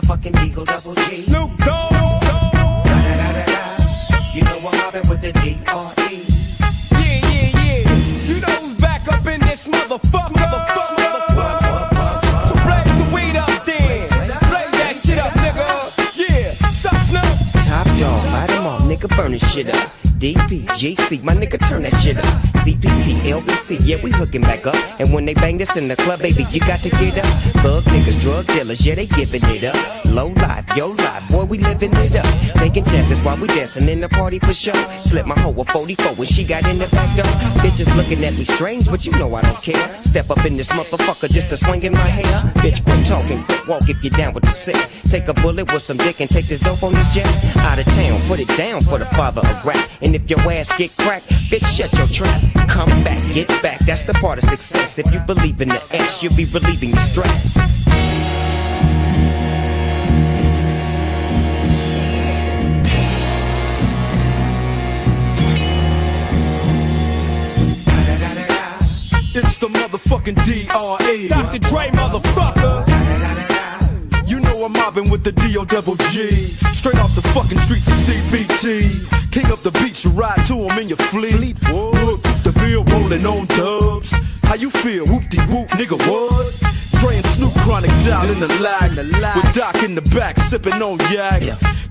motherfucking Eagle Double G. Snoop Dogg. You know I'm mobbing with the D.R.E. Yeah, yeah, yeah. You know who's back up in this motherfucker. Motherfucker, motherfucker. So blaze the weed up then. Blaze that shit up, nigga. Yeah, suck Snoop. Top dog, light all, nigga, burn this shit up. DP, GC, my nigga, turn that shit up. CPT, LBC, yeah, we hooking back up. And when they bang this in the club, baby, you got to get up. Thug niggas, drug dealers, yeah, they giving it up. Low life, yo life, boy, we living it up. Taking chances while we dancing in the party for sure. Slip my hoe a 44 when she got in the back door. Bitches looking at me strange, but you know I don't care. Step up in this motherfucker just to swing in my hair. Bitch, quit talking, walk if you're down with the sick. Take a bullet with some dick and take this dope on this jet. Out of town, put it down for the father of rap. And if your ass get cracked, bitch, shut your trap. Come back, get back, that's the part of success. If you believe in the X, you'll be relieving the stress. It's the motherfucking D.R.E. Dr. Dre, motherfucker. You know I'm mobbing with the D.O. double G. Straight off the fucking streets of CPT. King up the beach, you ride to him in your fleet. Look, the field rolling on dubs. How you feel? Whoop de whoop, nigga, what? And Snoop Chronic down in the lag. With Doc in the back, sipping on yak.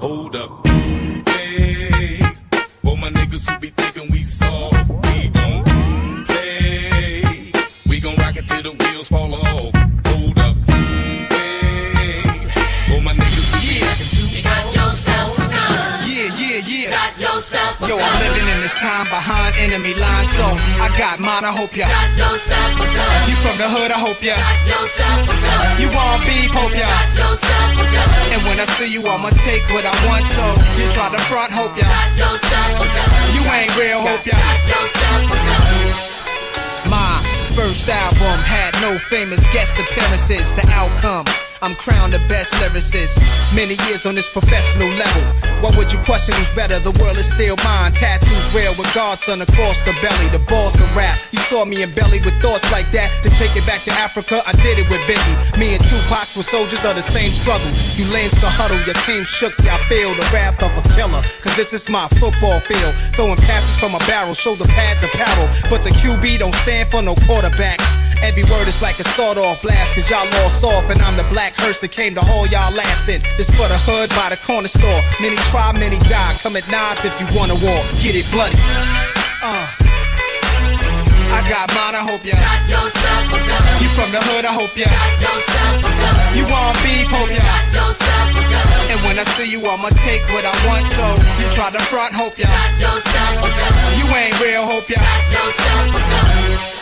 Hold up. Hey, for my niggas who be thinking we soft, we gon' play. We gon' rock it till the wheels fall off. Yourself a Yo. I'm living in this time behind enemy lines, so I got mine, I hope ya. Got a gun. You from the hood, I hope ya. Got a gun. You want beef, hope ya. Got a gun. And when I see you, I'ma take what I want, so you try to front, hope ya. Got a gun. You ain't real, hope ya. Got a gun. My first album had no famous guest appearances. The outcome, I'm crowned the best lyricist. Many years on this professional level. What would you question who's better? The world is still mine. Tattoos real with Godson across the belly. The boss of rap. You saw me in belly with thoughts like that. To take it back to Africa, I did it with Biggie. Me and Tupac were soldiers of the same struggle. You lanes the huddle, your team shook. I feel the wrath of a killer. Cause this is my football field. Throwing passes from a barrel, shoulder pads apparel. But the QB don't stand for no quarterback. Every word is like a sawed off blast, cause y'all all soft, and I'm the black hearse that came to haul y'all ass in. This for the hood by the corner store. Many try, many die. Come at nines if you wanna war. Get it bloody. Uh. I got mine, I hope ya. Got yourself a gun. You from the hood, I hope ya. Got yourself a gun. You want beef, hope ya. Got yourself a gun. And when I see you, I'ma take what I want, so you try to front, hope ya. Got yourself a gun. You ain't real, hope ya. Got yourself a gun.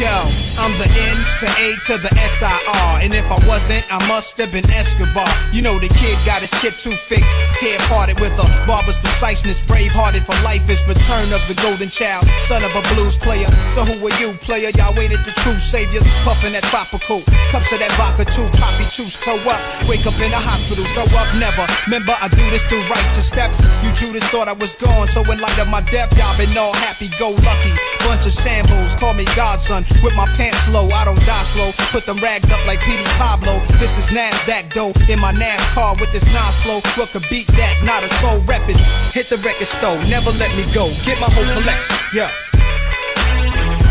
Yo, I'm the N, the A to the S-I-R. And if I wasn't, I must have been Escobar. You know the kid got his chip too fixed. Hair parted with a barber's preciseness. Brave hearted for life is return of the golden child. Son of a blues player. So who are you, player? Y'all waited the true saviors. Puffin' that tropical. Cups of that vodka too. Poppy choose toe up. Wake up in the hospital. Throw up never. Remember, I do this through righteous steps. You Judas thought I was gone. So in light of my death, y'all been all happy go lucky. Bunch of sambos. Call me godson. With my pants low, I don't die slow. Put them rags up like Petey Pablo. This is NASDAQ dough in my NAS car with this Nas flow. What could beat that? Not a soul reppin'. Hit the record store, never let me go. Get my whole collection, yeah.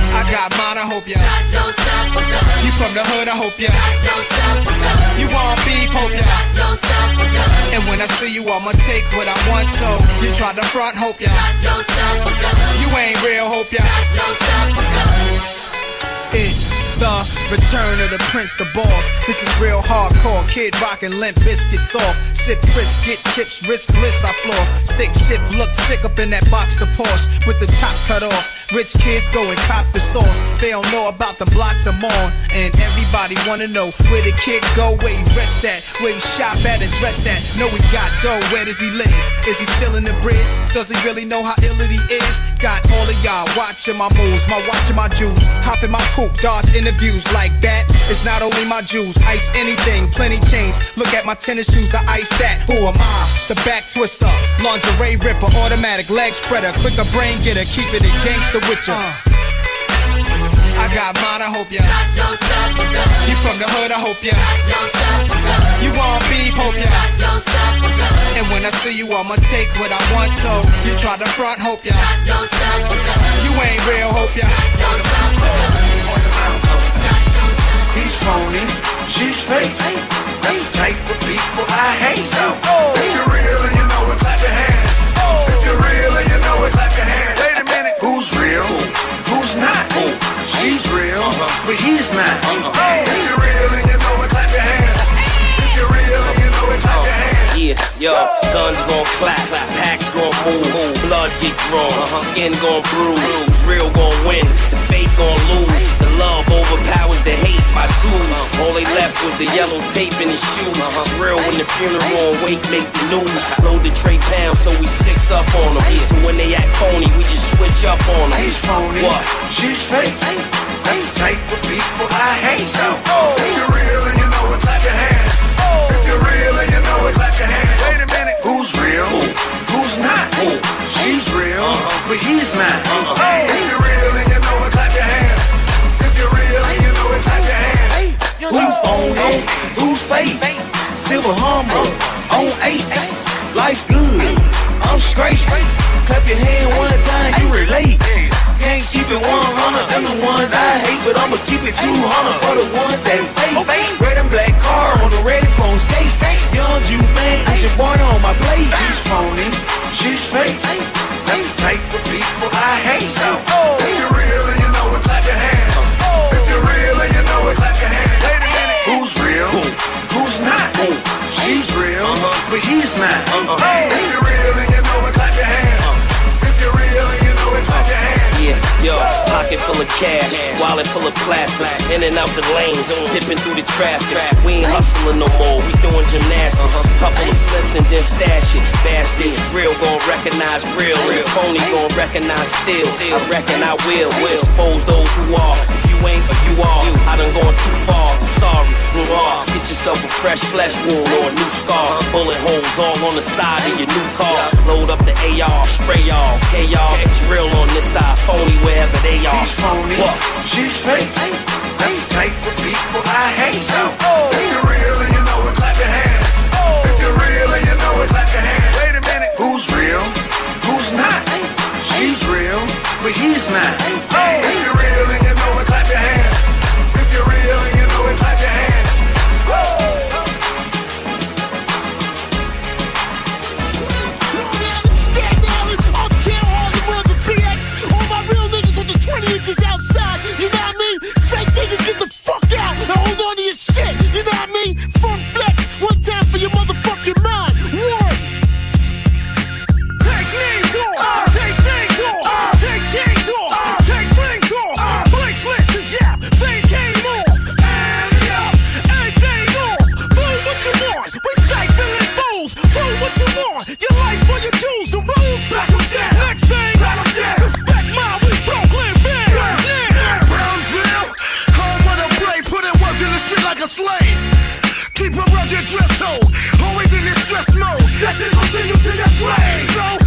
I got mine, I hope ya. Got yourself a gun. You from the hood, I hope ya. Got yourself a gun. You want beef, hope ya. Got yourself a gun. And when I see you, I'ma take what I want, so you try to front, hope ya. Got yourself a gun. You ain't real, hope ya. Got yourself a gun. It's the return of the prince, the boss. This is real hardcore. Kid rockin' Limp Bizkit's off. Sip crisp, get chips, risk bliss, I floss. Stick shift, look sick up in that box, the Porsche with the top cut off. Rich kids go and cop the sauce. They don't know about the blocks I'm on. And everybody wanna know where the kid go, where he rest at, where he shop at and dress at. Know he got dough, where does he live? Is he still in the bridge? Does he really know how ill he is? Got all of y'all watching my moves, my watching my jewels. Hop in my coupe, dodge interviews like that. It's not only my jewels, ice anything, plenty chains. Look at my tennis shoes, I ice that. Who am I? The back twister, lingerie ripper, automatic leg spreader, quicker brain getter, keep it a gangster with ya. I got mine, I hope ya. Got yourself a gun. You from the hood, I hope ya. Got yourself a gun. You want beef, hope ya. Got yourself a gun. And when I see you, I'ma take what I want, so you try to front, hope ya. Got yourself a gun. You ain't real, hope ya. Yourself a gun. He's phony, she's fake. That's the type of people I hate. So, if you're real and you know it, clap your hands. If you're real and you know it, clap your hands. Wait a minute, who's real? Who's not? She's real, but he's not. If you're real and you know it, clap your hands. If you're real and you know it, clap your hands. Yeah, yo, guns gon' clap, packs gon' move, blood get drawn, uh-huh. skin gon' bruise, real gon' win, gon' lose, the love overpowers the hate by twos. All they left was the yellow tape in his shoes. Uh-huh. It's real when the funeral wake make the news. Load the tray pound, so we six up on them. So when they act phony, we just switch up on them. He's phony, What? she's fake. That's the type of people I hate. So, oh. if you're real and you know it, clap your hands. Oh. If you're real and you know it, clap your hands. Wait a minute, who's real? Who's not? She's real, uh-huh. but he's not. Uh-huh. If you're real Who's phony? Who's fake? Silver Hummer on eight. Life good. I'm straight. Clap your hand one time, you relate. Can't keep it 100, them the ones I hate, but I'ma keep it 200 for the ones that fake. Red and black car on the red and chrome skates. Young you man, I should born on my plate. She's phony, she's fake. That's the type of people I hate. So, if but cash, wallet full of plastic, in and out the lanes, dipping through the traffic. We ain't hustling no more, we doing gymnastics. Couple of flips and then stash it. Bastard, real gon' recognize real, real phony gon' recognize still. I reckon I will, will expose those who are. If you ain't, but you are, I done gone too far. I'm sorry, mwah. Get yourself a fresh flesh wound or a new scar. Bullet holes all on the side of your new car. Load up the AR, spray y'all, K y'all. Real on this side, phony wherever they are. Phony, What? she's fake. That's the type of people I hate. So, oh, oh. if you're real and you know it, clap your hands. Oh. If you're real and you know it, clap your hands. Wait a minute, who's real? Who's not? She's real, but he's not. If you're real That shit goes in you till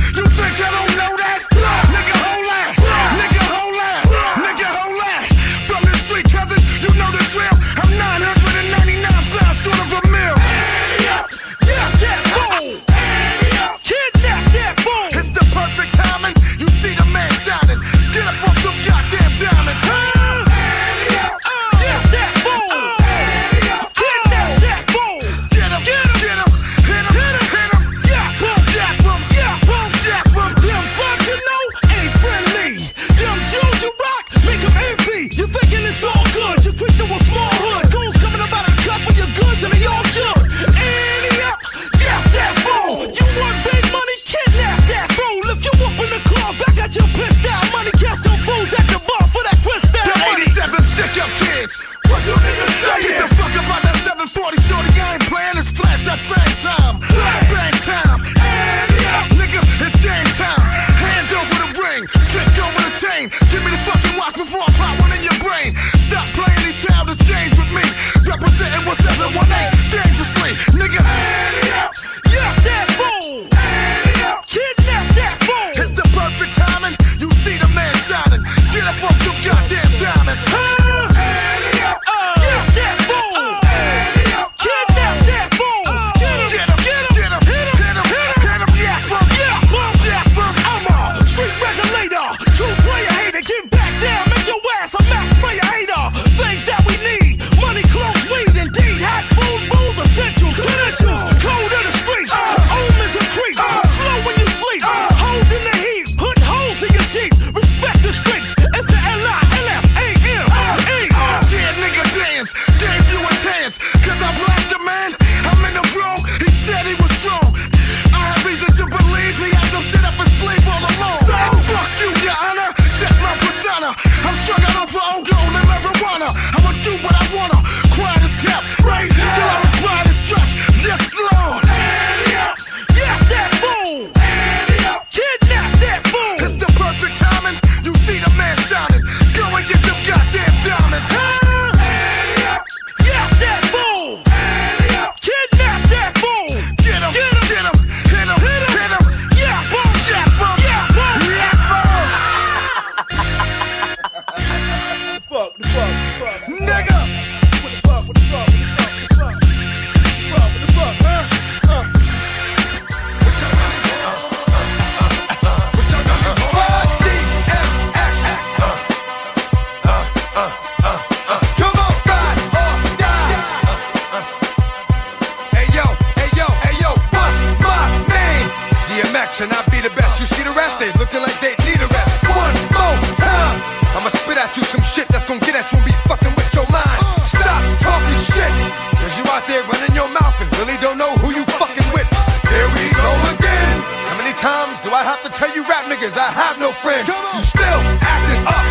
times do I have to tell you rap niggas I have no friends? You still acting up,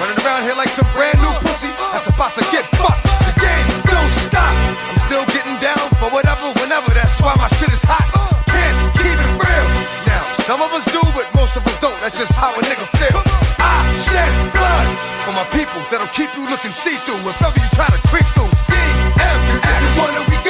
running around here like some brand new pussy that's about to get fucked. The game don't stop. I'm still getting down for whatever, whenever. That's why my shit is hot. Can't keep it real. Now, some of us do, but most of us don't. That's just how a nigga feel. I shed blood for my people that'll keep you looking see-through if ever you try to creep through. DM, I just wanna we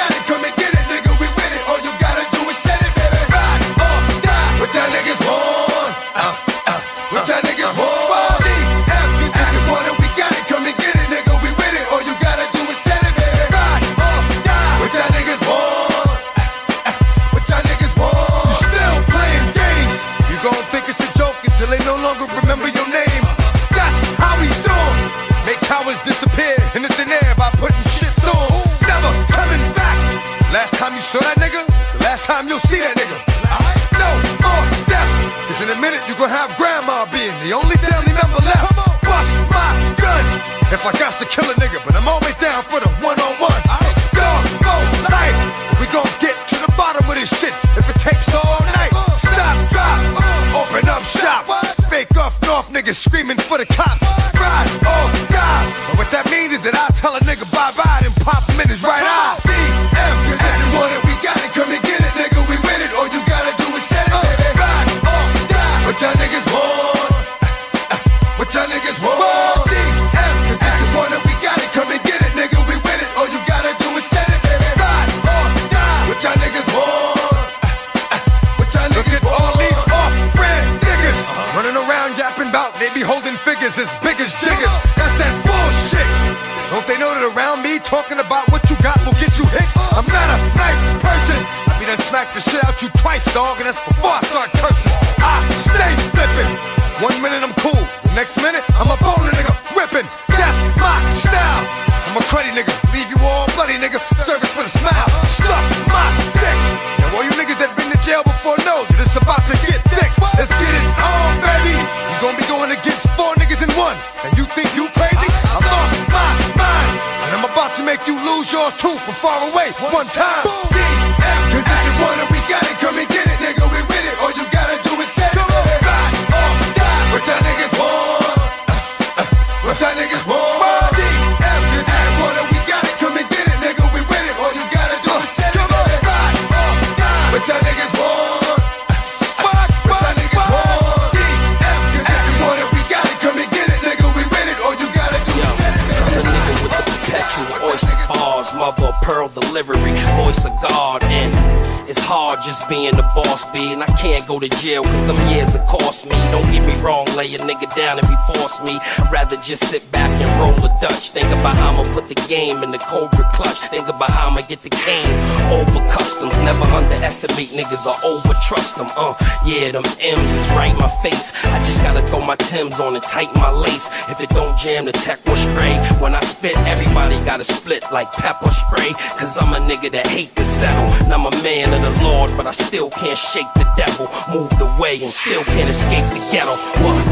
hard just being the boss, B, and I can't go to jail cause them years have cost me. Don't get me wrong, lay a nigga down if he force me. I'd rather just sit back and roll a Dutch. Think about how I'ma put the game in the Cobra clutch. Think about how I'ma get the cane over customs. Never underestimate niggas or over trust them. Uh, yeah, them M's is right in my face. I just gotta throw my Timbs on and tighten my lace. If it don't jam, the tech will spray. When I spit, everybody gotta split like pepper spray. Cause I'm a nigga that hate to settle. And I'm a man of the Lord, but I still can't shake the devil. Moved away and still can't escape the ghetto. What?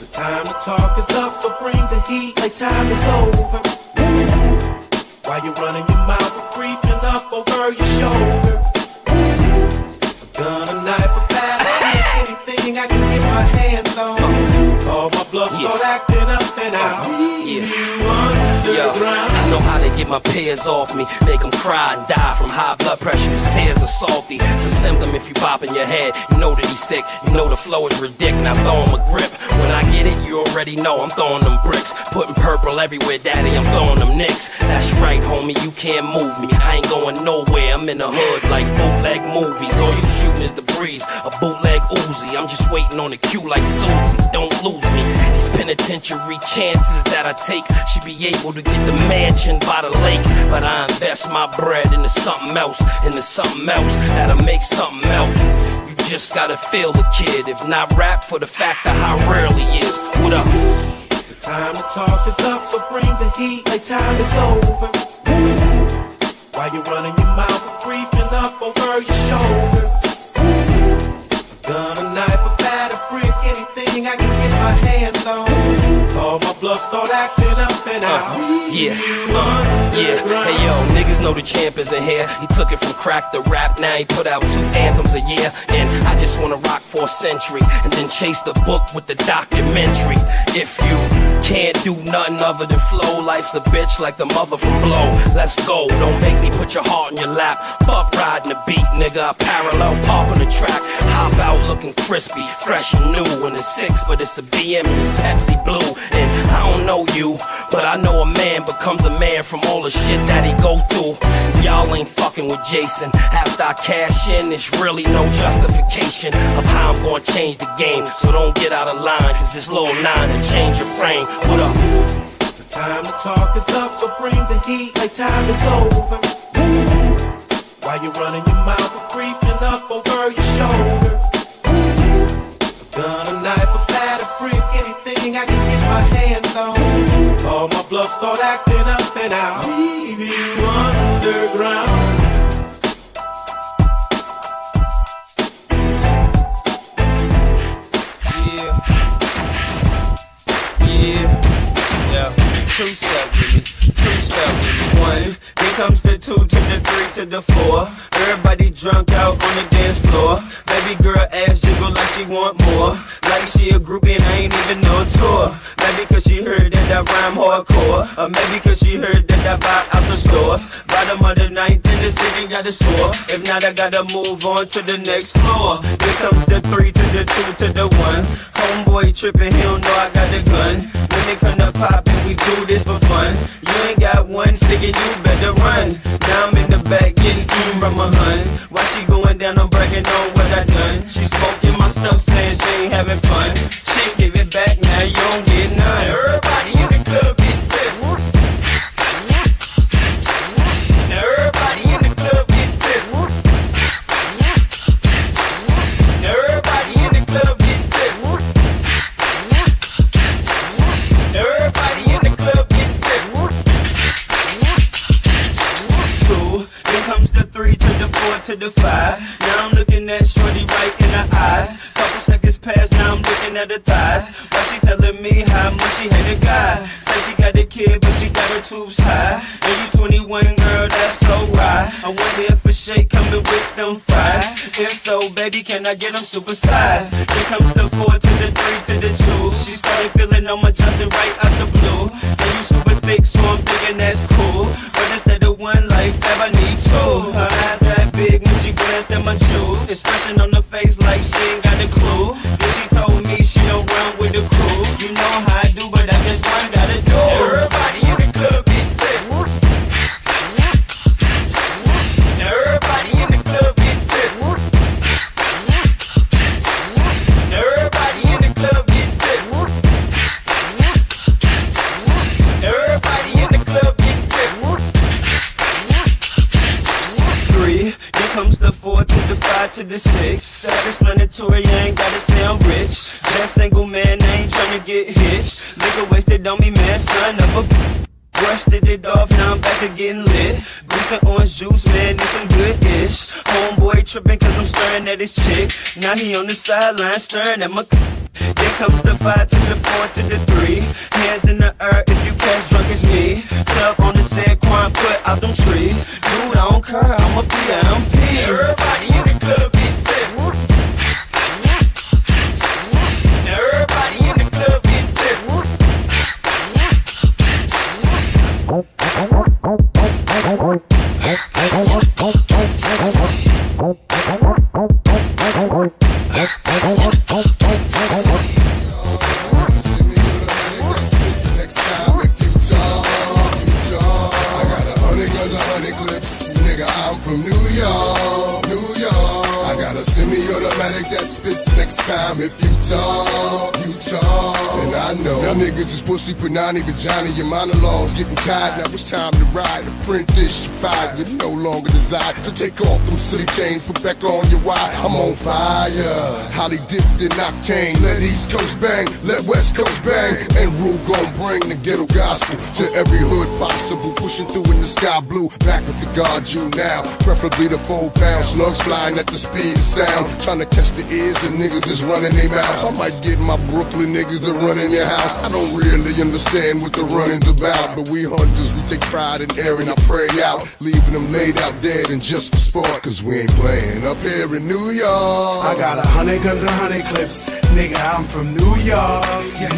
The time to talk is up, so bring the heat like time is over. While you're running your mouth, creeping up over your on. All my bluff Yeah. start acting up and out. Oh, yeah. You Yo. I know how to get my peers off me, make them cry and die from high blood pressure, cause tears are salty. It's a symptom if you pop in your head, you know that he's sick, you know the flow is ridiculous. Now throw him a grip. When I get it, you already know I'm throwing them bricks. Putting purple everywhere, daddy, I'm throwing them nicks. That's right, homie, you can't move me. I ain't going nowhere, I'm in the hood like bootleg movies. All you shooting is the breeze, a bootleg Uzi. I'm just waiting on the cue like Susie, don't lose me. These penitentiary chances that I take should be able to get the mansion by the lake. But I invest my bread into something else, into something else that'll make something out. You just gotta feel the kid, if not rap for the fact of how rarely is. What up? The time to talk is up, so bring the heat like time is over. While you're running your mouth, creeping up over your shoulder. A hands on. All my bluffs start acting out. Yeah, uh, yeah. Hey yo, niggas know the champ isn't here. He took it from crack to rap, now he put out two anthems a year. And I just wanna rock for a century and then chase the book with the documentary. If you can't do nothing other than flow, life's a bitch like the mother from Blow. Let's go, don't make me put your heart in your lap. Fuck riding the beat, nigga. I parallel park on the track. Hop out looking crispy, fresh and new. And it's six, but it's a BM and it's Pepsi Blue. And I don't know you, but I know a man becomes a man from all the shit that he go through. Y'all ain't fucking with Jason. After I cash in, it's really no justification of how I'm gonna change the game. So don't get out of line, cause this little nine will change your frame. What up? The time to talk is up, so bring the heat like time is over. While you running your mouth, we're creeping up over your shoulder. A gun, a knife, a pad, a brick, anything I can All my bluffs start acting up and out. Leave you underground. Yeah. Yeah. Yeah. Two step with me. Two step with me. One. Here comes the two to the three to the four. Everybody drunk out on the dance floor. Baby girl ass jiggle like she want more. Like she a groupie and I ain't even no tour. Maybe cause she heard that I rhyme hardcore. Or maybe cause she heard that I buy out the stores. Bottom of the ninth in the city got the score. If not, I gotta move on to the next floor. Here comes the three to the two to the one. Homeboy tripping, he don't know I got the gun. When they come to pop and we do this for fun. You ain't got one second, you better run. Now I'm in the back getting eaten from my huns. While she going down, I'm bragging on what I done. She smoking my stuff, saying she ain't having fun. She give it back, now you don't get none. Everybody in the club to the five. Now I'm looking at Shorty right in the eyes. Couple seconds pass, now I'm looking at her thighs. Why she telling me how much she hate a guy. Say she got a kid, but she got her tubes high. And you 21, girl, that's so right. I wonder if a shake coming with them fries. If so, baby, can I get them supersized? Here comes the four to the three to the two. She started feeling on my Johnson right out the blue. And you super thick, so I'm thinking that's cool. But instead of one life, I need wasted on me, man, son of a. Brushed it off, now I'm back to getting lit. Goose and orange juice, man, this some good ish. Homeboy tripping cause I'm staring at his chick. Now he on the sideline staring at my. Then comes the five to the four to the three. Hands in the air if you catch drunk as me. Club on the San Juan, put out them trees. Dude, I don't care, I'ma a PMP. Everybody in the club get time if you talk. Know y'all niggas is pussy, nine vagina. Your monologues getting tired. Now it's time to ride. Apprentice, you fired. You no longer desire. So take off them silly chains, put back on your wire. I'm on fire. Holly dipped in octane. Let East Coast bang, let West Coast bang. And rule gon' bring the ghetto gospel to every hood possible. Pushing through in the sky blue. Back with the guard you now. Preferably the four pound slugs flying at the speed of sound. Trying to catch the ears and niggas that's running their mouths. I might get my Brooklyn niggas to run in your house. I don't really understand what the running's about, but we hunters, we take pride in airing our prey out, leaving them laid out dead and just for sport, cause we ain't playing up here in New York. I got a hundred guns and hundred clips. Nigga, I'm from New York.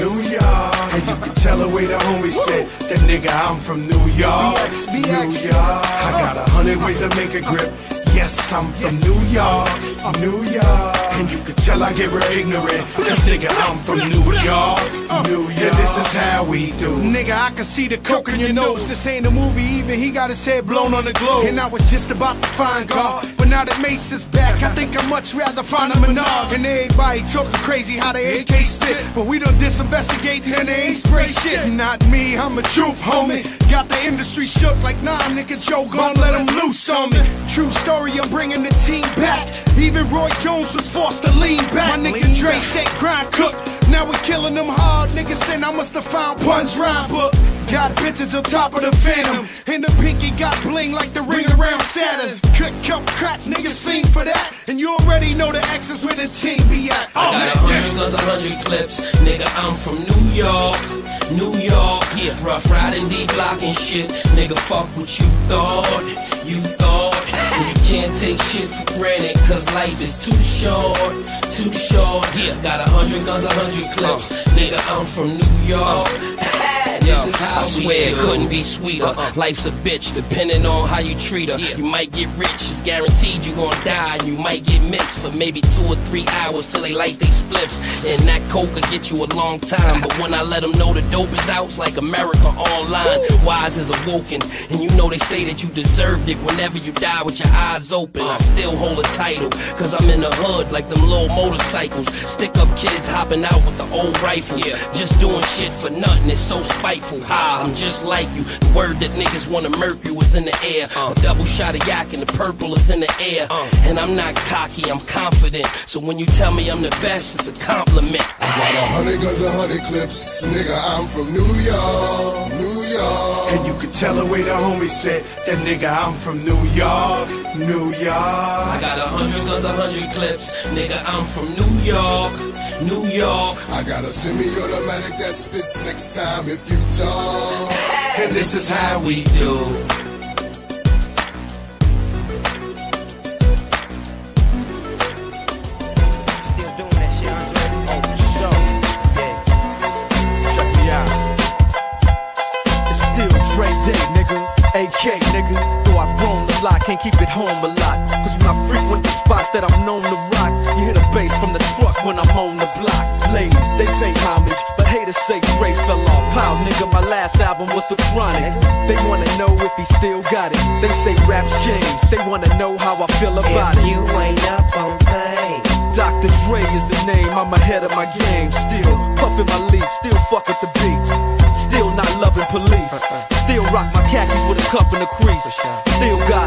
New York. And you can tell the way the homies spit. That nigga, I'm from New York. New York. I got a hundred ways to make a grip. Yes, I'm from New York, I'm New York. And you can tell I get real ignorant. Cause nigga, I'm from New York, New York. And this is how we do. Nigga, I can see the coke in your nose. This ain't a movie, even he got his head blown on the globe. And I was just about to find God. But now that Mase is back, I think I'd much rather find a Menard. And everybody talking crazy how they AK spit. But we done disinvestigating and they ain't spray shit. Not me, I'm a truth, homie. Got the industry shook like, nah, nigga, Joe gon' let him loose on me. True story, I'm bringing the team back. Even Roy Jones was forced to lean back. My nigga Dre said grind cook. Now we killing them hard, niggas saying I must have found Pun's rhyme book. Got bitches on top of the phantom. And the pinky got bling like the ring around Saturn. Cut, cut, crack, niggas fiend for that. And you already know the X's where the team be at. Oh, I got a hundred guns, a hundred clips. Nigga, I'm from New York. New York, yeah, rough riding block and shit. Nigga, fuck what you thought. You thought. Can't take shit for granted, cause life is too short. Too short. Yeah, got a hundred guns, a hundred clips. Nigga, I'm from New York. This is how I swear it couldn't be sweeter. Life's a bitch, depending on how you treat her. You might get rich, it's guaranteed you gon' die. And you might get missed for maybe two or three hours till they light they spliffs. And that coke will get you a long time. But when I let them know the dope is out, it's like America online. Wise is awoken. And you know they say that you deserved it whenever you die with your eyes open. I still hold a title, cause I'm in the hood like them little motorcycles. Stick up kids hopping out with the old rifles. Just doing shit for nothing, it's so spiteful. I'm just like you. The word that niggas wanna murk you is in the air. A uh. double shot of yak and the purple is in the air. Uh. And I'm not cocky, I'm confident. So when you tell me I'm the best, it's a compliment. I got a hundred guns, a hundred clips. Nigga, I'm from New York, New York. And you can tell the way the homies spit. That nigga, I'm from New York, New York. I got a hundred guns, a hundred clips. Nigga, I'm from New York, New York. I got a semi-automatic that spits next time if you talk. And this is how we do. Still doing that shit, Andre? Oh, for sure. Check me out. It's still Dre Day, nigga. AK, nigga. Though I've grown a lot, can't keep it home a lot. Last album was The Chronic. They wanna know if he still got it. They say raps changed, they wanna know how I feel about If it. you ain't up on things. Dr. Dre is the name, I'm ahead of my game. Still puffin' my leaf, still fuck with the beats. Still not loving police. Uh-uh. Still rock my khakis with a cuff and a crease. Still got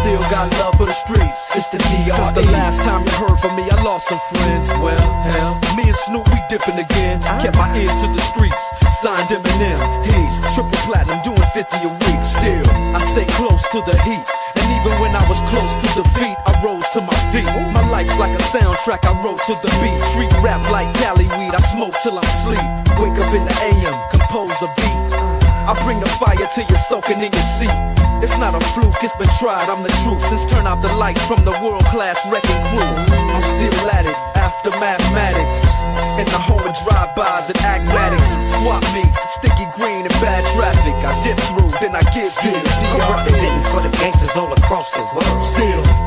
still got love for the streets. It's the D.R.E. Since the last time you heard from me, I lost some friends. Well, hell, me and Snoop, we dipping again. Kept my ear to the streets. Signed Eminem. He's triple platinum, doing 50 a week. Still, I stay close to the heat. And even when I was close to defeat, I rose to my feet. My life's like a soundtrack, I wrote to the beat. Street rap like Cali weed, I smoke till I'm sleep. Wake up in the AM, compose a beat. I bring the fire till you're soaking in your seat. It's not a fluke, it's been tried, I'm the truth. Since turn out the lights from the world class wrecking crew, I'm still at it after mathematics. In the home of drive-bys and acmatics, swap meets, sticky green and bad traffic. I dip through, then I give you the I'm representing for the gangsters all across the world. Still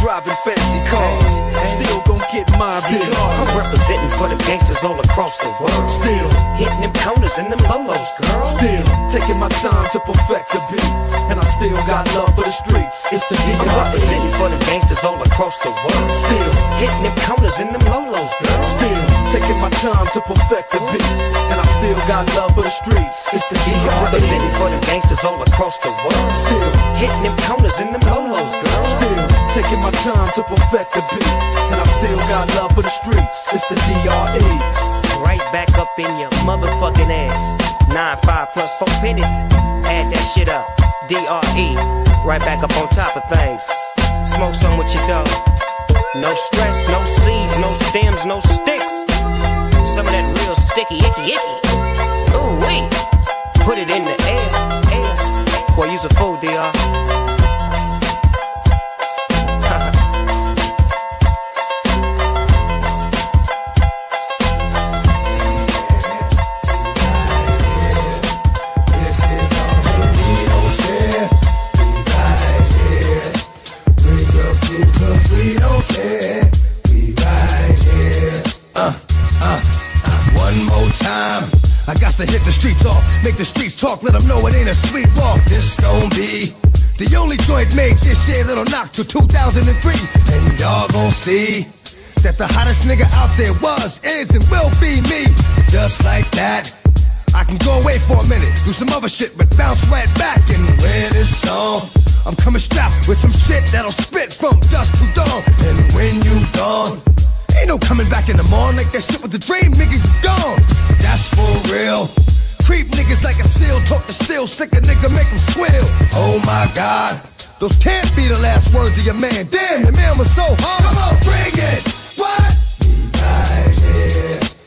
driving fancy cars. Still gon' get mine Still, I'm representing for the gangsters all across the world. Still hitting them corners and them lolos, girl. Still taking my time to perfect the beat, and I still got love for the streets. It's the I'm DRE. representing for the gangsters all across the world. Still hitting them corners and them lolos, girl. Still taking my time to perfect the beat, and I still got love for the streets. It's the deal. I'm DRE. representing for the gangsters all across the world. Still hitting them corners and them lolos, girl. Still taking my time to perfect the beat, and I still got love for the streets. It's the DRE. Right back up in your motherfucking ass. Nine five plus four pennies. Add that shit up. DRE. Right back up on top of things. Smoke some with your dog. No stress, no seeds, no stems, no sticks. Some of that real sticky, icky, icky. Ooh wee. Put it in the air, air. Boy, use a fool, DR. I got to hit the streets off, make the streets talk, let them know it ain't a sweet walk. This gon' be the only joint made this year that'll knock till 2003. And y'all gon' see that the hottest nigga out there was, is, and will be me. Just like that. I can go away for a minute, do some other shit, but bounce right back and win this song. I'm coming strapped with some shit that'll spit from dusk to dawn. And when you gone, ain't no coming back in the morning like that shit with the dream, nigga, you gone. That's for real. Creep niggas like a seal, talk to steel, stick a nigga, make him squeal. Oh my god, those can't be the last words of your man. Damn, your man was so hard. Come on, bring it. What? We right here.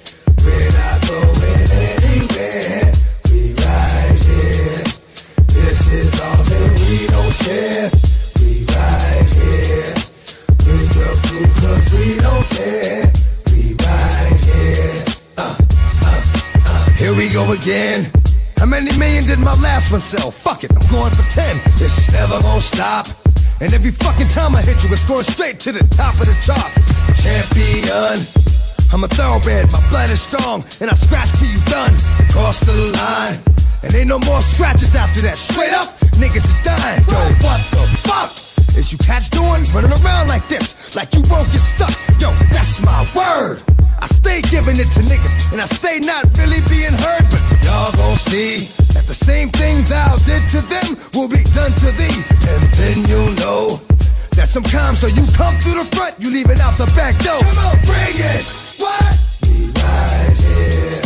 Again. How many million did my last one sell? Fuck it, I'm going for 10. This is never gonna stop. And every fucking time I hit you, it's going straight to the top of the chart. Champion. I'm a thoroughbred, my blood is strong, and I scratch till you done. Cross the line, and ain't no more scratches after that. Straight up, niggas is dying. Yo, what the fuck? Is you cats doing running around like this, like you won't get stuck? Yo, that's my word. I stay giving it to niggas, and I stay not really being heard, but y'all gon' see that the same things thou did to them will be done to thee, and then you'll know that sometimes so you come through the front, you leave it out the back door. Come on, bring it. What? We right here.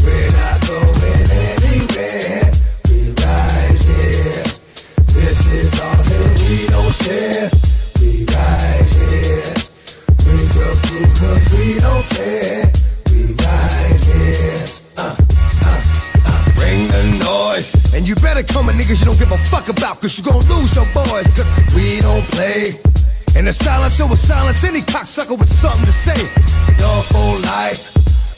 We're not going anywhere. We right here. This is all that we don't share. We don't. We. Bring the noise. And you better come at niggas you don't give a fuck about, cause you gon' lose your boys, we don't play. In the silence, will silence any cocksucker with something to say. Life.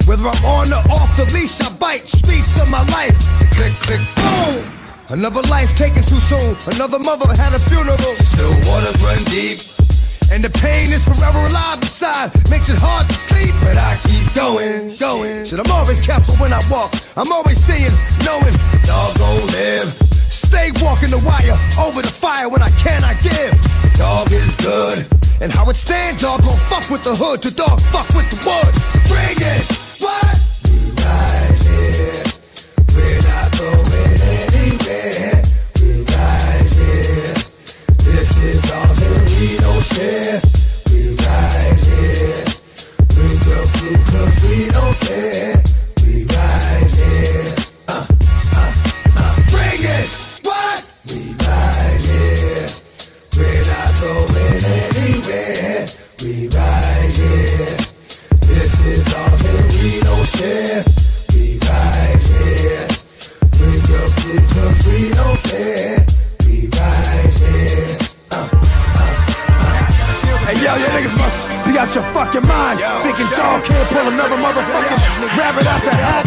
Whether I'm on or off the leash, I bite streets of my life. Click, click, boom. Another life taken too soon. Another mother had a funeral. Still waters run deep. And the pain is forever alive inside. Makes it hard to sleep, but I keep going, going. Shit, I'm always careful when I walk. I'm always seeing, knowing, dog gon' live. Stay walking the wire over the fire when I cannot give. Dog is good. And how it stands, dog gon' fuck with the hood. The dog fuck with the wood. Bring it. What? We right here. We're not going anywhere. Yeah. We right here. Bring your cause we don't care. We right here. Uh, uh, uh it. What? We right here. We're not going anywhere. We right here. This is we don't share. We right here. Bring your cause we don't care. Out your fucking mind. Thinking dog can't pull another motherfucking rabbit out the hat.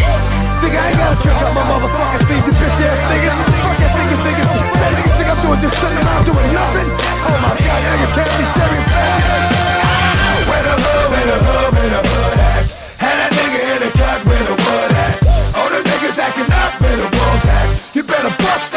Think I ain't gotta trick up my motherfucking Steve, you bitch ass nigga. Fuck that niggas, niggas. That niggas think I'm doing just sitting around doing nothing. Oh my god, niggas can't be serious. Where the hood, where the hood, where the hood at? Had that nigga in the cut where the wood at? All the niggas acting up where the wolves at? You better bust that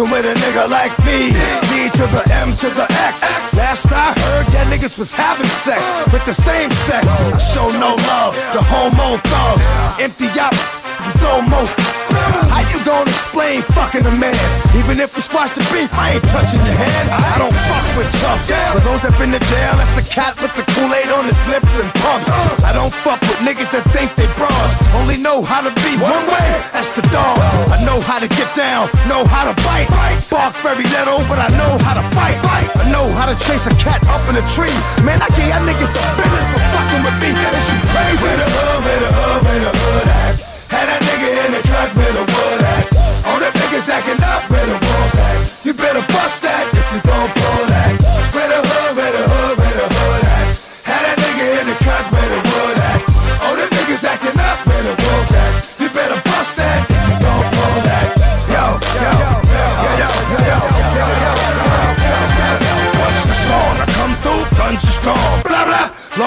Fucking with a nigga like me. D to the M to the X. Last I heard, that niggas was having sex with the same sex. I show no love to homo thugs. Empty out, you throw most. How you gonna explain fucking a man? Even if we squash the beef, I ain't touching your hand. I don't fuck with chumps. For those that been to jail, that's the cat with the Kool-Aid on his lips and pumps. I don't fuck with niggas that think they bras. Only know how to be one way, that's the dog. I know how to get down, know how to bite. Bark very little, but I know how to fight. I know how to chase a cat up in a tree. Man, I get y'all niggas the business for fucking with me. Is you crazy? Where the hood, where the hood, where the hood at? In the cut where the at? All the niggas acting up where the wolves at? You better bust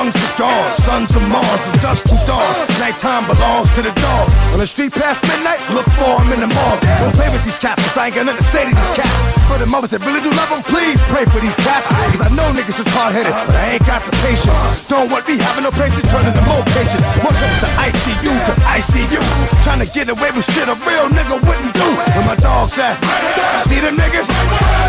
lungs are strong. Sons of Mars, from dusk to dawn. Nighttime belongs to the dog. On the street past midnight, look for him in the morgue. Don't play with these cats, 'cause I ain't got nothing to say to these cats. For the mothers that really do love them, please pray for these cats. Cause I know niggas is hard headed, but I ain't got the patience. Don't want me having no patience, turning to more patience. One trip to ICU, cause I see you. Trying to get away with shit a real nigga wouldn't do. Where my dogs at? See them niggas?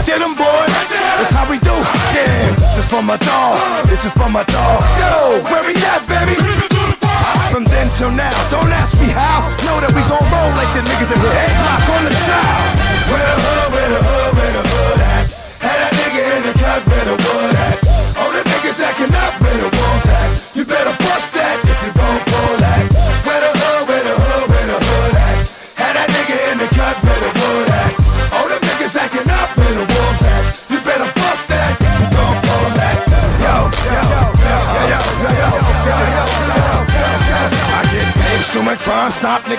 Get them boys. That's how we do. Yeah, this is for my dog. This is for my dog. Yo, where we at, baby? From then till now, don't ask me how. Know that we gon' roll like the niggas in here. Eight block on the hood, where the hood, where the hood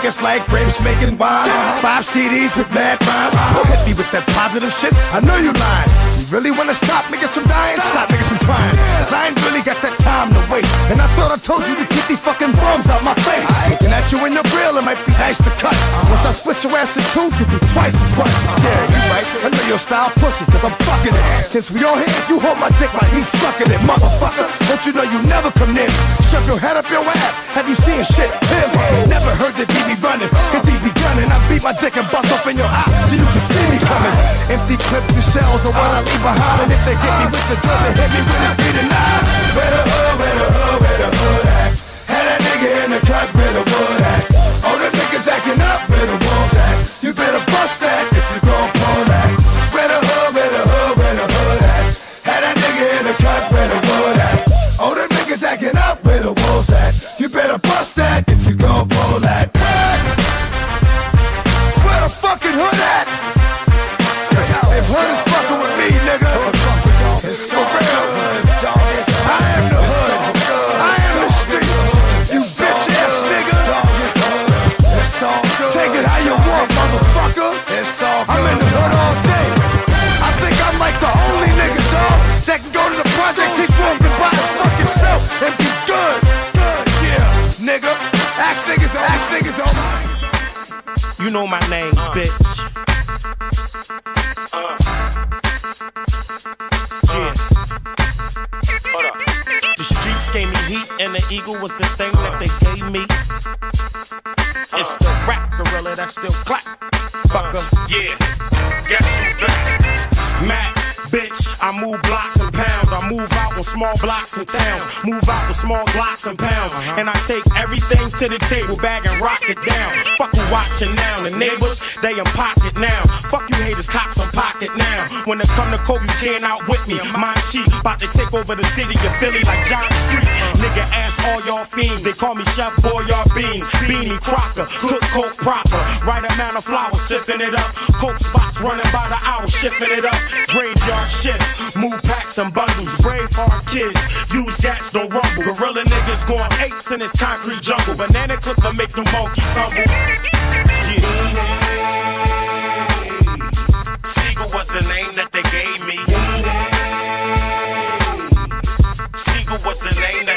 niggas like grapes making wine. Five CDs with mad rhymes. Don't hit me with that positive shit. I know you lying. You really wanna stop niggas from dying? Stop niggas from trying. Cause I ain't really got that time to waste. And I thought I told you to keep these fucking be nice to cut. Once I split your ass in two, you be twice as much. Yeah, you right. I know your style pussy, cause I'm fucking it. Since we all here, you hold my dick like he's sucking it, motherfucker. Don't you know you never come near me? Shove your head up your ass. Have you seen shit clearly? Never heard the DB running, cause he be gunning. I beat my dick and bust off in your eye so you can see me coming. Empty clips and shells are what I leave behind. And if they get me with the drill, they hit me with a beat and nine. Where the hood, where the hood, where the hood at? Had that nigga in the cut, where the wood small blocks and towns. Move out with small blocks and pounds. Uh-huh. And I take everything to the table, bag and rock it down. Fuck you watching now. The neighbors, they in pocket now. Fuck you haters, cops in pocket now. When it come to Kobe, you can't out with me. Mind cheap, about to take over the city of Philly like John Street. Nigga, ask all y'all fiends. They call me Chef Boyard Beans. Beanie Crocker, cook coke proper. Right amount of flour, sipping it up. Coke spots running by the hour, shifting it up. Graveyard shift, move packs and bundles. Brave hard kids, use gats, don't rumble. Gorilla niggas going apes in this concrete jungle. Banana clip to make them monkeys humble. Yeah. Siegel was the name that they gave me. Siegel was the name that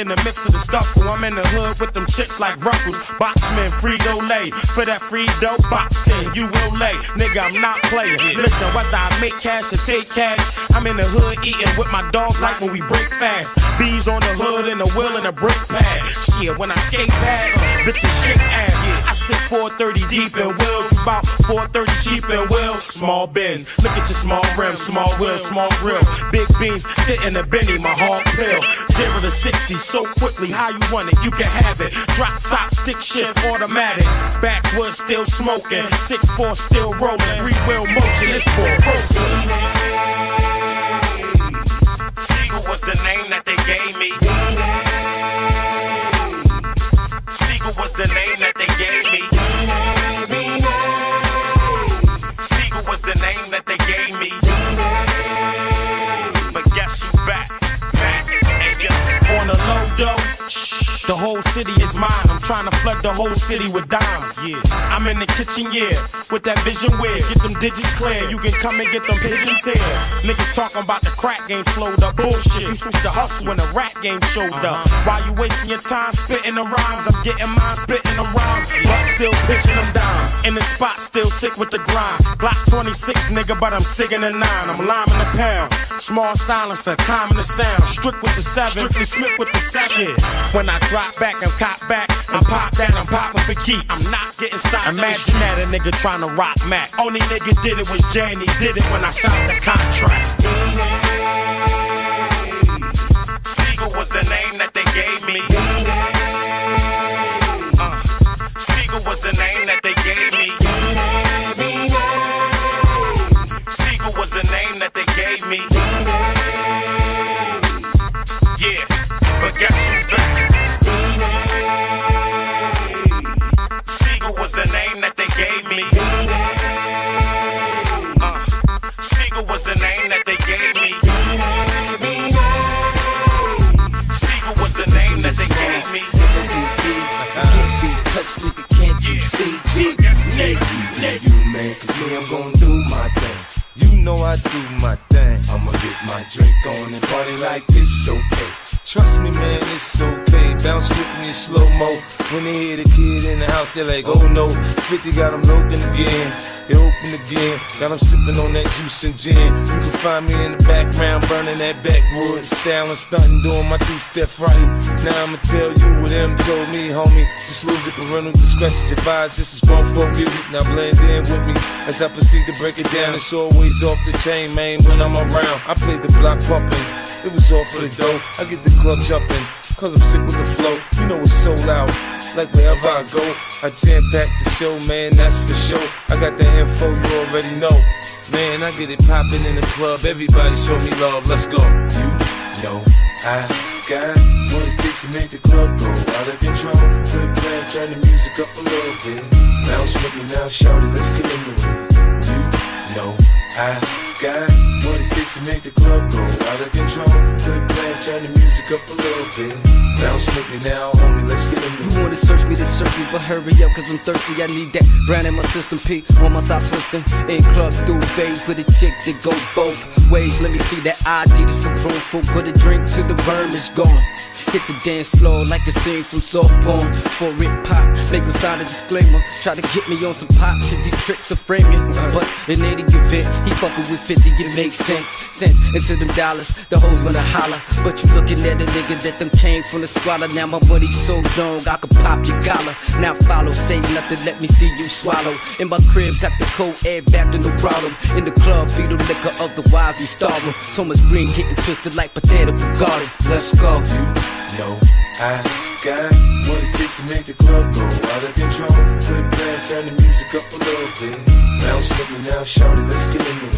in the mix of the scuffle. I'm in the hood with them chicks like Ruffles. Boxman, Frito Lay. For that free dope boxing, you will lay. Nigga, I'm not playing. Listen, whether I make cash or take cash, I'm in the hood eating with my dogs like when we break fast. Bees on the hood and the wheel and a brick pad. Shit, when I skate past, bitches shake ass. Sit 430 deep in wheels, about 430 cheap in wheels. Small bins, look at your small rims, small wheels, small grill. Big beans, sit in the Benny, my hard pill. Zero to 60 so quickly, how you want it, you can have it. Drop top, stick shift, automatic. Backwood still smoking, 6-4 still rolling, three wheel motion, it's for. Siegel was the name that they gave me. Siegel was the name that they gave me. Siegel was the name that they gave me. But guess who's back? Back. Hey, yo. On the low shh, the whole city is mine. I'm trying to flood the whole city with dimes. Yeah, I'm in the kitchen, yeah, with that vision where get them digits clear. You can come and get them pigeons here. Niggas talking about the crack game flowed up bullshit. You switch the hustle when the rap game showed up. Uh-huh. While you wasting your time spitting the rhymes, I'm getting mine spitting the rhymes, but still pitching them down. In the spot, still sick with the grind. Block 26, nigga, but I'm sick in the nine. I'm liming the pound. Small silencer, calming the sound. Strict with the seven, strictly Smith with the seven. Shit. When I drop back and cop back and pop that, I'm popping for keeps. I'm not getting stopped. Imagine that a nigga trying to rock Mac. Only nigga did it was Janny. Did it when I signed the contract. Kid in the house, they're like, oh no. 50 got them looking again. They open again. Got them sipping on that juice and gin. You can find me in the background, burning that backwood. Styling, stunting, doing my two step frontin'. Now I'ma tell you what them told me, homie. Just lose it, parental discretion's advised. This is grown folk music. Now blend in with me as I proceed to break it down. It's always off the chain, man, when I'm around. I play the block pumping. It was all for the dough. I get the club jumping, cause I'm sick with the flow. You know it's so loud. Like wherever I go, I jam pack the show, man, that's for sure. I got the info, you already know. Man, I get it poppin' in the club, everybody show me love, let's go. You know I got what it takes to make the club go out of control. Good plan, turn the music up a little bit. Bounce with me now, shout it, let's get into it. You know I got what it takes to make the club go out of control. Good plan, turn the music up a little bit. Bounce with me now, homie, let's get it. You wanna search me to search me, but hurry up, cause I'm thirsty. I need that brand in my system, P on my side twisting. In club through fade with a chick that go both ways. Let me see that ID just for room full. Put a drink till the worm is gone. Hit the dance floor like a scene from soft porn. For it pop, make him sign a disclaimer. Try to get me on some pop shit, these tricks are framing. But in any event, he fucking with 50, it makes sense. Sense into them dollars, the hoes wanna holler. But you looking at a nigga that them came from the squalor. Now my money's so long, I could pop your collar. Now follow, say nothing, let me see you swallow. In my crib, got the cold air back in the bottom. In the club, feed the liquor, otherwise we starve. So much green getting twisted like potato garden. Let's go. Know I got what it takes to make the club go out of control. Quit turn the music up a little bit. Bounce with me now, shout it, let's get into it.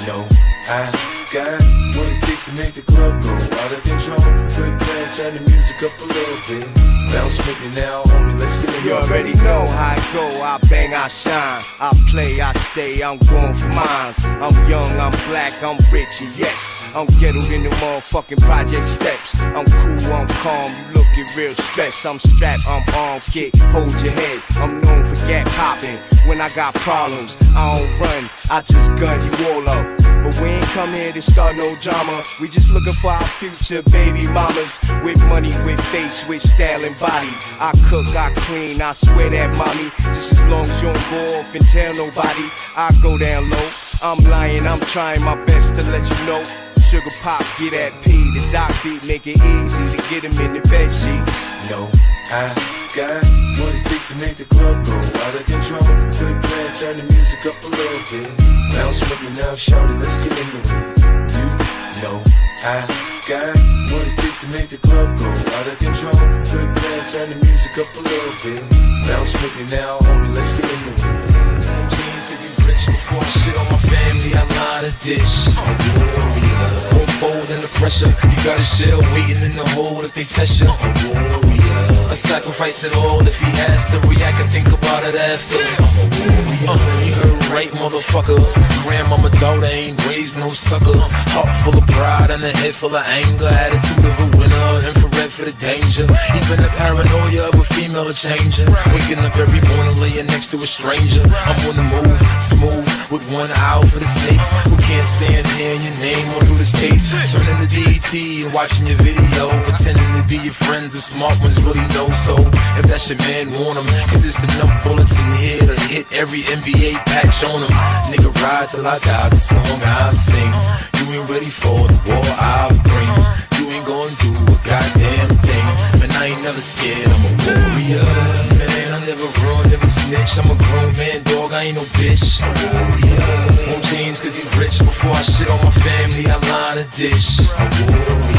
You know I got what it to make the club go out of control. Quit playing, turn the music up a little bit. Bounce with me now, homie, let's get into You already know how I go, I bang, I shine. I play, I stay, I'm going for mines. I'm young, I'm black, I'm rich, and yes. I'm ghettoed in the motherfucking project steps. I'm cool, I'm calm, you looking real stressed. I'm strapped, I'm on kick, hold your head. I'm known for gap popping. When I got problems, I don't run, I just gun you all up. But we ain't come here to start no drama. We just looking for our future baby mamas. With money, with face, with style and body. I cook, I clean, I swear that mommy. Just as long as you don't go off and tell nobody, I go down low. I'm lying, I'm trying my best to let you know. Sugar pop, get that P, the doc beat, make it easy to get him in the bed sheets. know I got what it takes to make the club go out of control. Quit playing, turn the music up a little bit. Bounce with me now, shout it, let's get into it. Know I got what it takes to make the club go out of control. Quit playing, turn the music up a little bit. Bounce with me now, homie, let's get into it. jeans cause he rich before I shit on my family. I lie to dish. I'm a warrior. Won't fold under pressure. You got a shell waiting in the hole if they test you. I'm a warrior. I sacrifice it all if he has to react and think about it after. Uh, you heard right, motherfucker. Grandmama daughter ain't raised no sucker. Heart full of pride and a head full of anger. Attitude of a winner, infrared for the danger. Even the paranoia of a female changer. Waking up every morning laying next to a stranger. I'm on the move, smooth, with one eye for the snakes. Who can't stand hearing your name all through the states. Turning to BET and watching your video. Pretending to be your friends, the smart ones really know so. If that's your man, want him. Cause there's enough bullets in here to hit every NBA patch on him. Nigga, ride till I die, the song I sing. You ain't ready for the war I bring. You ain't gonna do a goddamn thing. Man, I ain't never scared, I'm a warrior. Man, I never run, never snitch. I'm a grown man, dog, I ain't no bitch. I'm warrior. Won't change cause he rich. Before I shit on my family, I line a dish. A warrior.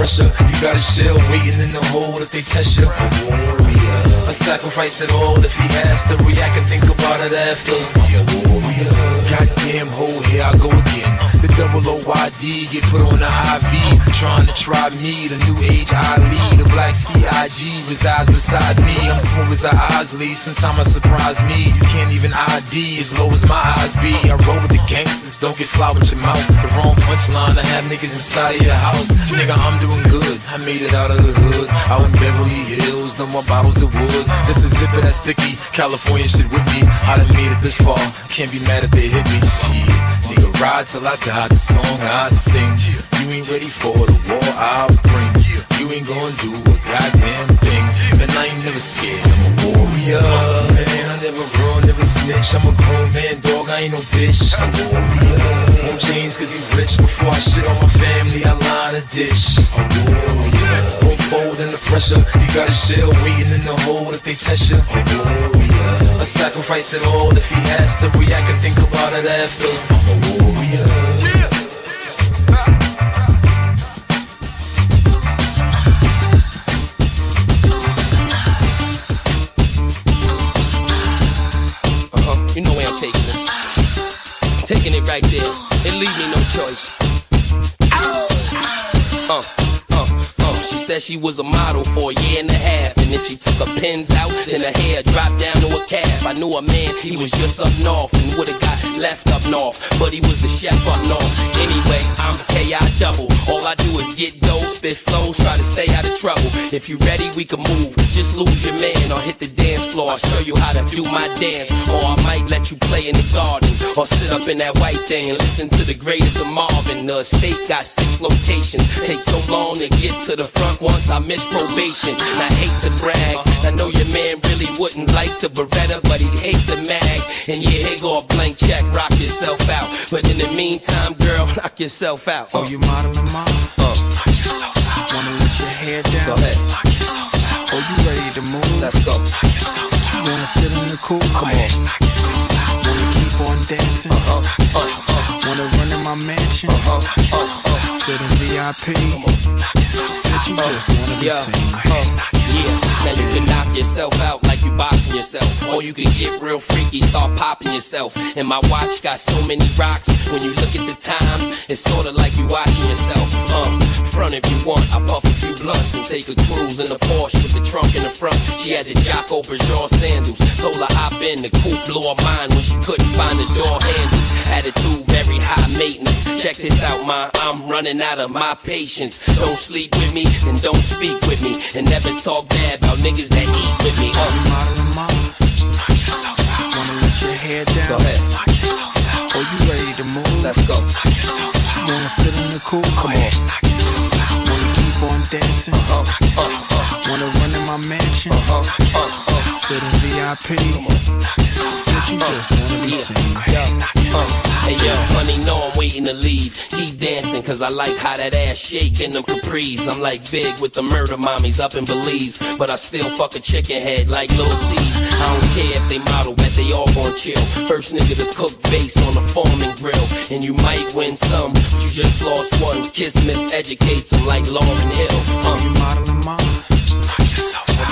Pressure. You got a shell waiting in the hole if they test you. I sacrifice it all if he has to react and think about it after. Goddamn hole, here I go again. Double OYD get put on the IV. Trying to try me, the new age I lead. The black CIG resides beside me. I'm smooth as a Osley. Sometimes I surprise me. You can't even ID as low as my eyes be. I roll with the gangsters, don't get fly with your mouth. The wrong punchline, I have niggas inside of your house. Nigga, I'm doing good. I made it out of the hood. Out in Beverly Hills, no more bottles of wood. Just a zipper that's sticky. California shit with me. I done made it this far. Can't be mad if they hit me. Shit. Nigga, ride till I die. The song I sing. You ain't ready for the war I bring. You ain't gonna do a goddamn thing. Man, I ain't never scared. I'm a warrior. Man, I never run, never snitch. I'm a grown man, dog. I ain't no bitch. I'm a warrior. Won't change cause he rich. Before I shit on my family, I line a dish. I'm a warrior. Won't fold under pressure. You got a shell waiting in the hole if they test you. I'm a warrior. I sacrifice it all if he has to react and think about it after. I'm a warrior. Taking it right there. It leave me no choice. Uh, said she was a model for a year and a half. And then she took her pins out, then her hair dropped down to a calf. I knew a man, he was just up north and would've got left up north. But he was the chef up north. Anyway, I'm KI double. All I do is get dough, spit flows, try to stay out of trouble. If you ready, we can move. Just lose your man or hit the dance floor. I'll show you how to do my dance. Or I might let you play in the garden. Or sit up in that white thing and listen to the greatest of Marvin. The state got six locations. Takes so long to get to the front once I miss probation. And I hate to brag. I know your man really wouldn't like the Beretta, but he'd hate the mag. And yeah, here go a blank check, rock yourself out. But in the meantime, girl, knock yourself out. Oh, you modeling, mom? Uh. Wanna let your hair down? Go ahead. Oh, you ready to move? Let's go. You wanna sit in the cool? Come on. Wanna keep on dancing? Uh-huh. Wanna run in my mansion? Uh Sit in VIP? But you just wanna be Yeah. seen. Uh, yeah. Now you can knock yourself out like you boxing yourself. Or you can get real freaky, start popping yourself. And my watch got so many rocks. When you look at the time, it's sorta like you watching yourself. Uh, front if you want, I puff a few blunts and take a cruise in a Porsche with the trunk in the front. She had the Jocko Bergeron sandals. Told her hop in, the coupe blew her mind when she couldn't find the door handles. Attitude high maintenance. Check this out, ma, I'm running out of my patience. Don't sleep with me, and don't speak with me. And never talk bad about niggas that eat with me. Uh? Wanna let your hair down? Go ahead. Oh, you ready to move? Let's go. You wanna sit in the cool? Come on. Wanna keep on dancing? Uh, Wanna run in my mansion? Sit in VIP? But you just wanna be seen. Uh, hey yo, honey, know I'm waiting to leave. Keep dancing, cause I like how that ass shake in them capris. I'm like big with the murder mommies up in Belize. But I still fuck a chicken head like Lil C's. I don't care if they model, bet they all gon' chill. First nigga to cook bass on the foreman grill. And you might win some, but you just lost one. Kiss miseducates them like Lauryn Hill. Uh, you modeling, mom?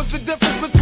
What's the difference between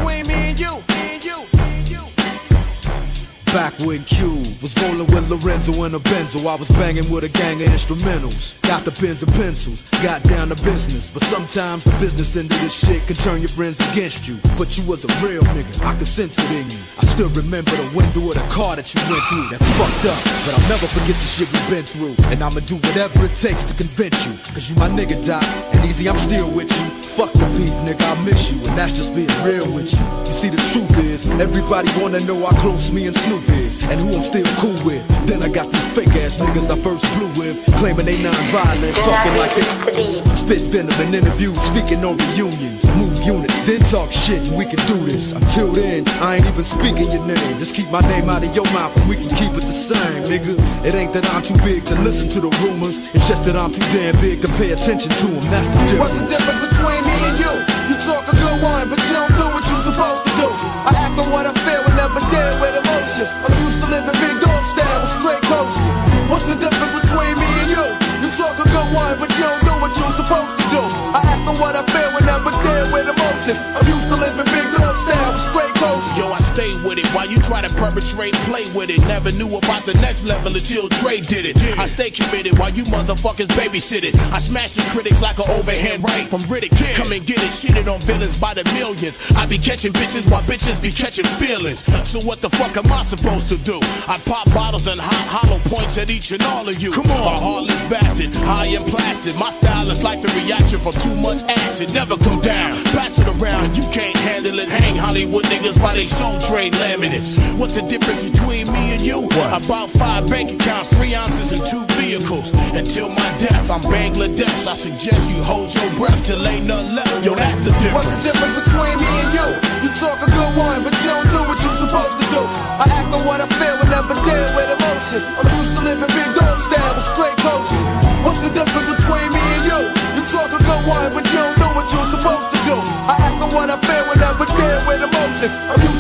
Back when Q was rolling with Lorenzo in a Benzo, I was banging with a gang of instrumentals. Got the pens and pencils, got down to business. But sometimes the business end of this shit can turn your friends against you. But you was a real nigga, I could sense it in you. I still remember the window of the car that you went through. That's fucked up, but I'll never forget the shit we've been through. And I'ma do whatever it takes to convince you. Cause you my nigga, Doc. And Eazy, I'm still with you. Fuck the beef, nigga, I miss you. And that's just being real with you. You see, the truth is, everybody wanna know how close me and Snoop is. And who I'm still cool with. Then I got these fake ass niggas I first flew with. Claiming they non-violent, talking like they spit venom in interviews, speaking on reunions. Move units, then talk shit, and we can do this. Until then, I ain't even speaking your name. Just keep my name out of your mouth, and we can keep it the same, nigga. It ain't that I'm too big to listen to the rumors. It's just that I'm too damn big to pay attention to them. That's the difference. What's the difference between me and you? You talk a good one, but you don't do what you're supposed to do. I act on what I feel and never deal with emotions. I'm used to living big dog style with straight coaches. What's the difference between me and you? You talk a good one, but you don't do what you're supposed to do. I act on what I feel never deal with emotions. I'm used to living big dog style with straight coaches. Yo, I stay with it you try to perpetrate and play with it. Never knew about the next level until Dre did it. I stay committed while you motherfuckers babysit it. I smash the critics like an overhand right from Riddick. Come and get it, shitted on villains by the millions. I be catching bitches while bitches be catching feelings. So what the fuck am I supposed to do? I pop bottles and hot hollow points at each and all of you. Come on, a heartless bastard, high and plastic. My style is like the reaction from too much acid. Never come down, pass it around. You can't handle it. Hang Hollywood niggas by they soul trade minutes. What's the difference between me and you? What? About five bank accounts, three ounces, and two vehicles. Until my death, I'm Bangladesh. I suggest you hold your breath till ain't no left. Yo, that's the difference. What's the difference between me and you? You talk a good one, but you don't do what you're supposed to do. I act on what I feel and never deal with emotions. I'm used to living big dog style with straight coaches. What's the difference between me and you? You talk a good one, but you don't do what you're supposed to do. I act on what I feel and never deal with emotions. I'm used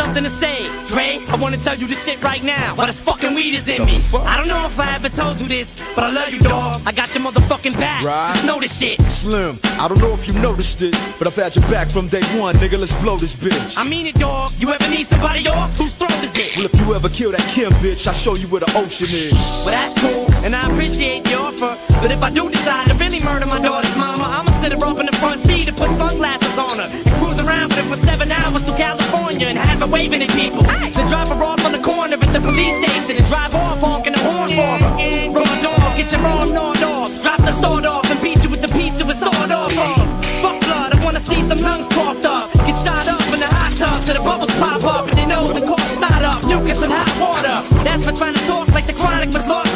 something to say. Dre, I wanna tell you this shit right now. Why this fucking weed is in me. I don't know if I ever told you this, but I love you, dog. I got your motherfucking back. Right. Just know this shit. Slim, I don't know if you noticed it, but I've had your back from day one, nigga. Let's blow this bitch. I mean it, dog. You ever need somebody off? Whose throat is it? Well, if you ever kill that Kim bitch, I'll show you where the ocean is. Well, that's cool, and I appreciate your offer. But if I do decide to really murder my daughter's mama, I'ma sit her up in the front seat and put sunglasses around with her for seven hours to California and have her waving at people. Then drop her off on the corner at the police station and drive off honking the horn for her. Raw dog, get your arm gnawed off. Drop the sword off and beat you with the piece of a sword off. of. Fuck blood, I wanna see some lungs coughed up. Get shot up in the hot tub till the bubbles pop up and they know the corpse start up. Mucus and hot water. That's for trying to talk like the chronic was lost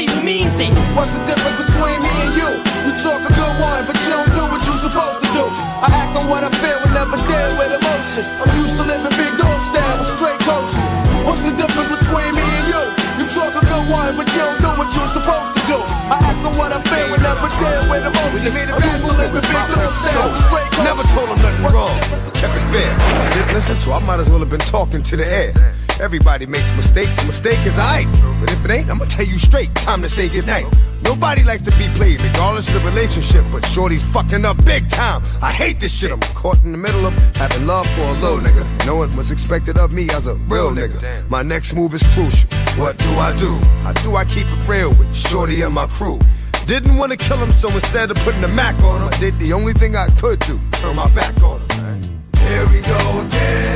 a see who means it. What's the difference between me and you? You talk a good one, but you don't do what you're supposed to do. I act on what I feel and never deal with emotions. I'm used to living big dog style with straight coaches. What's the difference between me and you? You talk a good one, but you don't do what you're supposed to do. I act on what I feel and never deal with emotions. I'm used to living big dog style with straight coaches. Never told him nothing wrong. Kept it fair. Didn't listen, so I might as well have been talking to the air. Everybody makes mistakes. A mistake is aight. But if it ain't, I'ma tell you straight. Time to say goodnight. Nobody likes to be played, regardless of the relationship. But Shorty's fucking up big time. I hate this shit. I'm caught in the middle of having love for a low nigga. Knowing what's expected of me as a real nigga. My next move is crucial. What do I do? How do I keep it real with Shorty and my crew? Didn't wanna kill him, so instead of putting the Mac on him, I did the only thing I could do. Turn my back on him. Here we go again.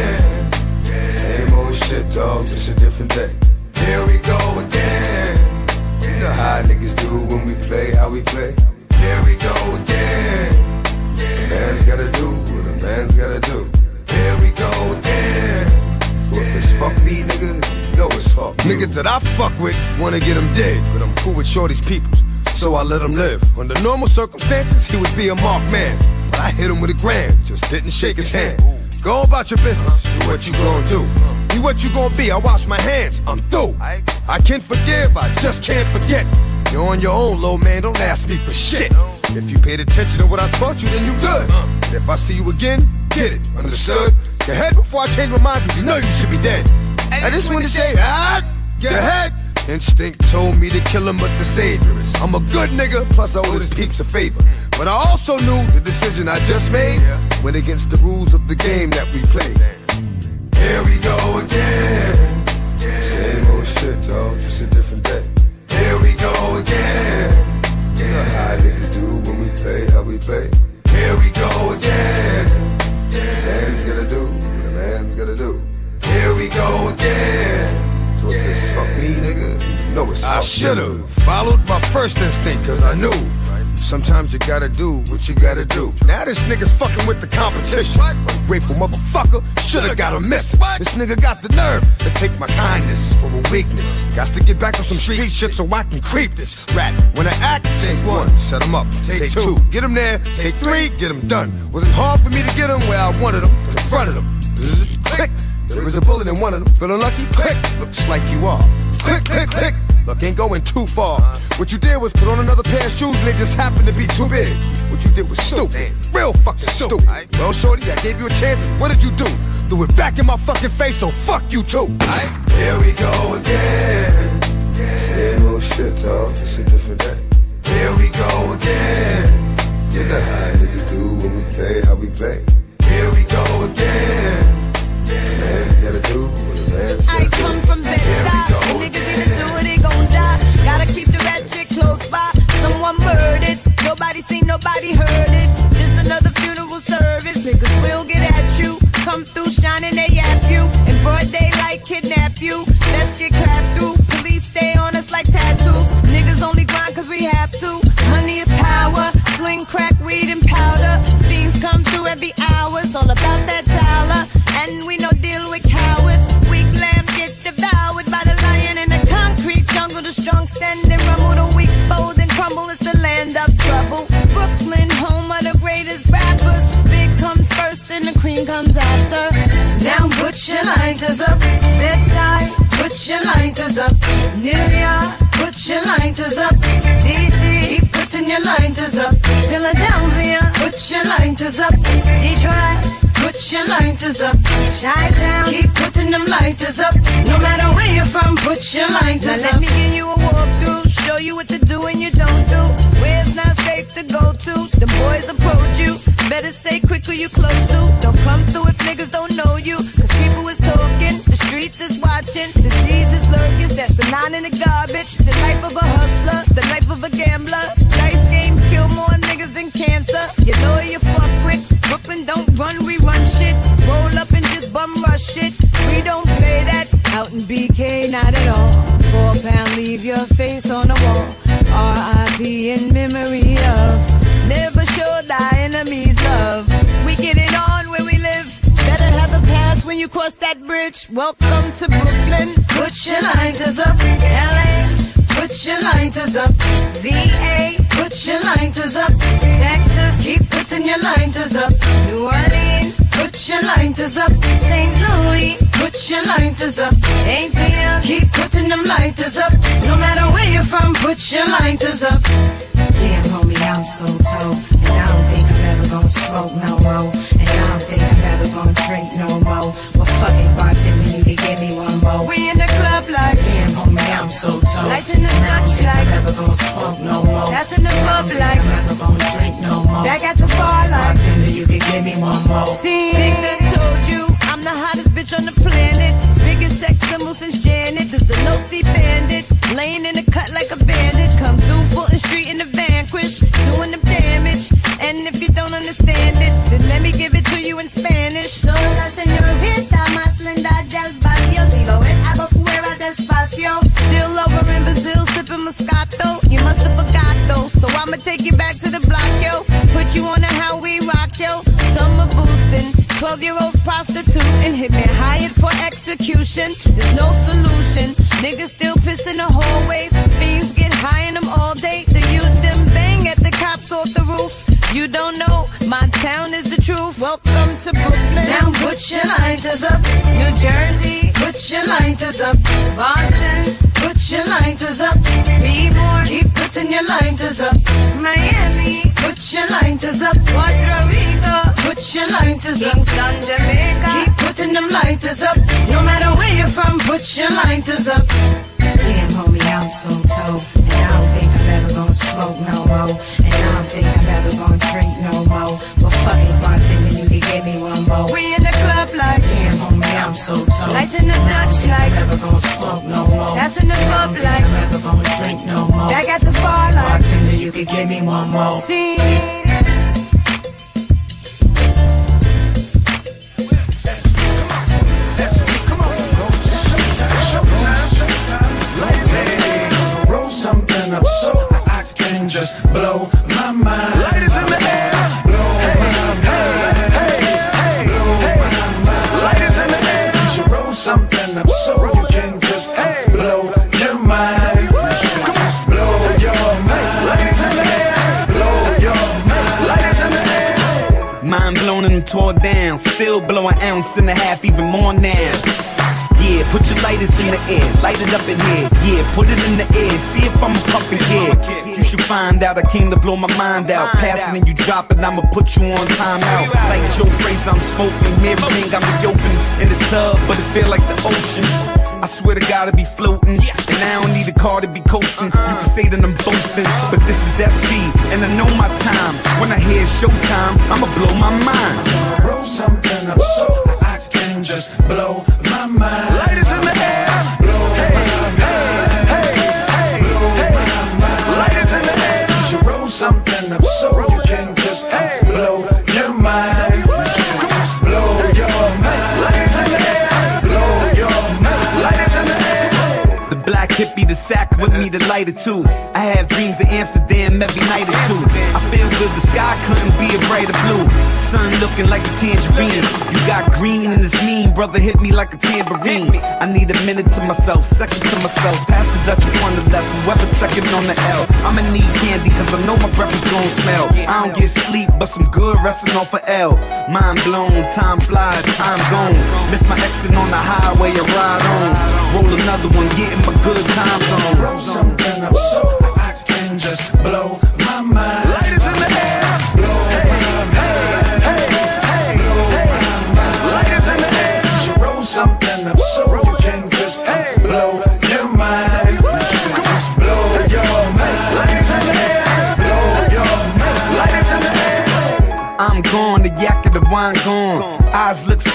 Shit, dog, just a different day. Here we go again. You know how niggas do when we play, how we play. Here we go again. A man's gotta do what a man's gotta do. Here we go again. So if it's fuck me, nigga, you know it's fuck. Niggas that I fuck with wanna get him dead, but I'm cool with Shorty's peoples. So I let him live. Under normal circumstances, he would be a marked man. But I hit him with a grand, just didn't shake his hand. Go about your business, do what you gonna do. Be what you gonna be, I wash my hands, I'm through. I can forgive, I just can't forget. You're on your own, low man, don't ask me for shit. If you paid attention to what I taught you, then you good. And if I see you again, get it, understood? Get head before I change my mind, cause you know you should be dead. I just want to say, ah, get ahead. Instinct told me to kill him, but the savior is. I'm a good nigga, plus I owe his peeps a favor. But I also knew the decision I just made went against the rules of the game that we played. Here we go again. Same old shit, dog, just a different day. Here we go again. You know how niggas do when we play, how we play. Here we go again. Man's gotta do what a man's gotta do. Here we go again. So if it's fuck me, nigga, you know it's fuck I should've followed my first instinct, cause I knew. Sometimes you gotta do what you gotta do. Now this nigga's fucking with the competition. Ungrateful motherfucker, shoulda got a miss. This nigga got the nerve to take my kindness for a weakness. Got to get back on some street shit so I can creep this rat. When I act, take one, set him up. Take two, get him there. Take three, get him done. Was it hard for me to get him where I wanted him? In front of him. Click. There is a bullet in one of them. Feeling lucky? Click. Looks like you are. Click, click, click. Look, ain't going too far. What you did was put on another pair of shoes and they just happened to be too big. What you did was stupid. Real fucking stupid. Well, shorty, I gave you a chance. What did you do? Threw it back in my fucking face, so fuck you too. Aight? Here we go again. Same old shit, dog. It's a different day. Here we go again. You know how niggas do when we play, how we play. Here we go again. Man, gotta do what a man's I come from Bed-Stuy, and niggas either Someone murdered, nobody seen, nobody heard it. Just another funeral service. Niggas will get at you. Come through shining, they yap you. In broad daylight, kidnap you. Let's get clapped through. Police stay on us like tattoos. Niggas only grind cause we have to. Money is power. Sling crack, weed, and powder. Fiends come through every hour. It's all about that dollar. And we no cream comes after. Now put your lighters up. Bed-Stuy, put your lighters up. New York, put your lighters up. DC, keep putting your lighters up. Philadelphia, put your lighters up. Detroit, put your lighters up. Chi-town, keep putting them lighters up. No matter where you're from, put your lighters now up. let me give you a walkthrough, show you what to do and you don't do. To the boys approach you. Better stay quick who you close to. Don't come through if niggas don't know you. Cause people is talking, the streets is watching, G's is lurking. That's the nine in the garbage. The life of a hustler, the life of a gambler. Dice games kill more niggas than cancer. You know you fuck with. Brooklyn don't run, we run shit. Roll up and just bum rush it. We don't play that. Out in BK, not at all. Four pound, leave your face on the wall. R.I.P. in memory bridge. Welcome to Brooklyn. Put your lighters up. LA, put your lighters up. VA, put your lighters up. Texas, keep putting your lighters up. New Orleans, put your lighters up. St. Louis, put your lighters up. ATL, keep putting them lighters up. No matter where you're from, put your lighters up. Damn, homie, I'm so told. And I don't think I'm ever gonna smoke no more. And I don't think I'm ever gonna drink no more. Well, fuck it, bartender, you can give me one more. We in the club like Damn, homie, I'm so told. Lights in the Dutch think like I'm ever gonna smoke no more. That's in the pub like I'm never gonna drink no more. Back at the bar like Bartender, you can give me one more. See, Big Done told you I'm the hottest bitch on the planet. Biggest sex symbol since Janet. This a no bandit. Laying in the cut like a bandage. Come through Fulton Street in the vanquish. Doing the damage. And if you don't understand it, then let me give it to you in Spanish. Soy la señorita despacio. Still over in Brazil sipping Moscato. You must have forgot though. So I'ma take you back to the block, yo. Put you on a how we rock, yo. Summer boosting. 12 year olds prostituting. Hitman hired for execution. There's no solution. Niggas still piss in the hallways. Fiends get high in them all day. The youth them bang at the cops off the roof. You don't know, my town is the truth. Welcome to Brooklyn. Now put your lighters up. New Jersey, put your lighters up. Boston, put your lighters up. More, keep putting your lighters up. Miami, put your lighters up. Puerto Rico, put your lighters up. Kingston, Jamaica, keep putting them lighters up. No matter where you're from, put your lighters up. Damn, homie, I'm so told. And I don't think I'm ever gonna smoke no more. And I don't think I'm ever gonna drink no more. Well, fuck it, I'm so told. Lights in the Dutch like I'm never gonna smoke no more. That's in the pub like I'm never gonna drink no more. Back at the bar like Bartender, you can give me one more. See. Roll something up so I can just blow my mind. Down. Still blow an ounce and a half, even more now. Yeah, put your lighters in the air, light it up in here. Yeah, put it in the air, see if I'm a fucking kid. You should find out I came to blow my mind out. Pass it and you drop it, I'ma put you on timeout. Like Joe Frazier, I'm smoking, everything got me open in the tub, but it feel like the ocean. I swear to God, I be floating, and I don't need a car to be coasting. You can say that I'm boasting, but this is SP, and I know my time. When I hear showtime, I'ma blow my mind. Something up so I can just blow the lighter too. I have dreams of Amsterdam every night or two. I feel good, the sky couldn't be a brighter blue. Sun looking like a tangerine. You got green and it's mean, brother hit me like a tambourine. I need a minute to myself, second to myself. Pass the Dutch on the left, whoever second on the L. I'ma need candy cause I know my breath is gonna smell. I don't get sleep, but some good resting off of L. Mind blown, time fly, time gone. Miss my exit on the highway, I ride on. Roll another one, getting my good times on something up so I can just blow my mind. Light is in the air. Blow hey, my mind. Hey, hey, blow hey, my mind. Light is in the air. So roll something up so you can just hey. blow your mind. I'm going to yak at the wine going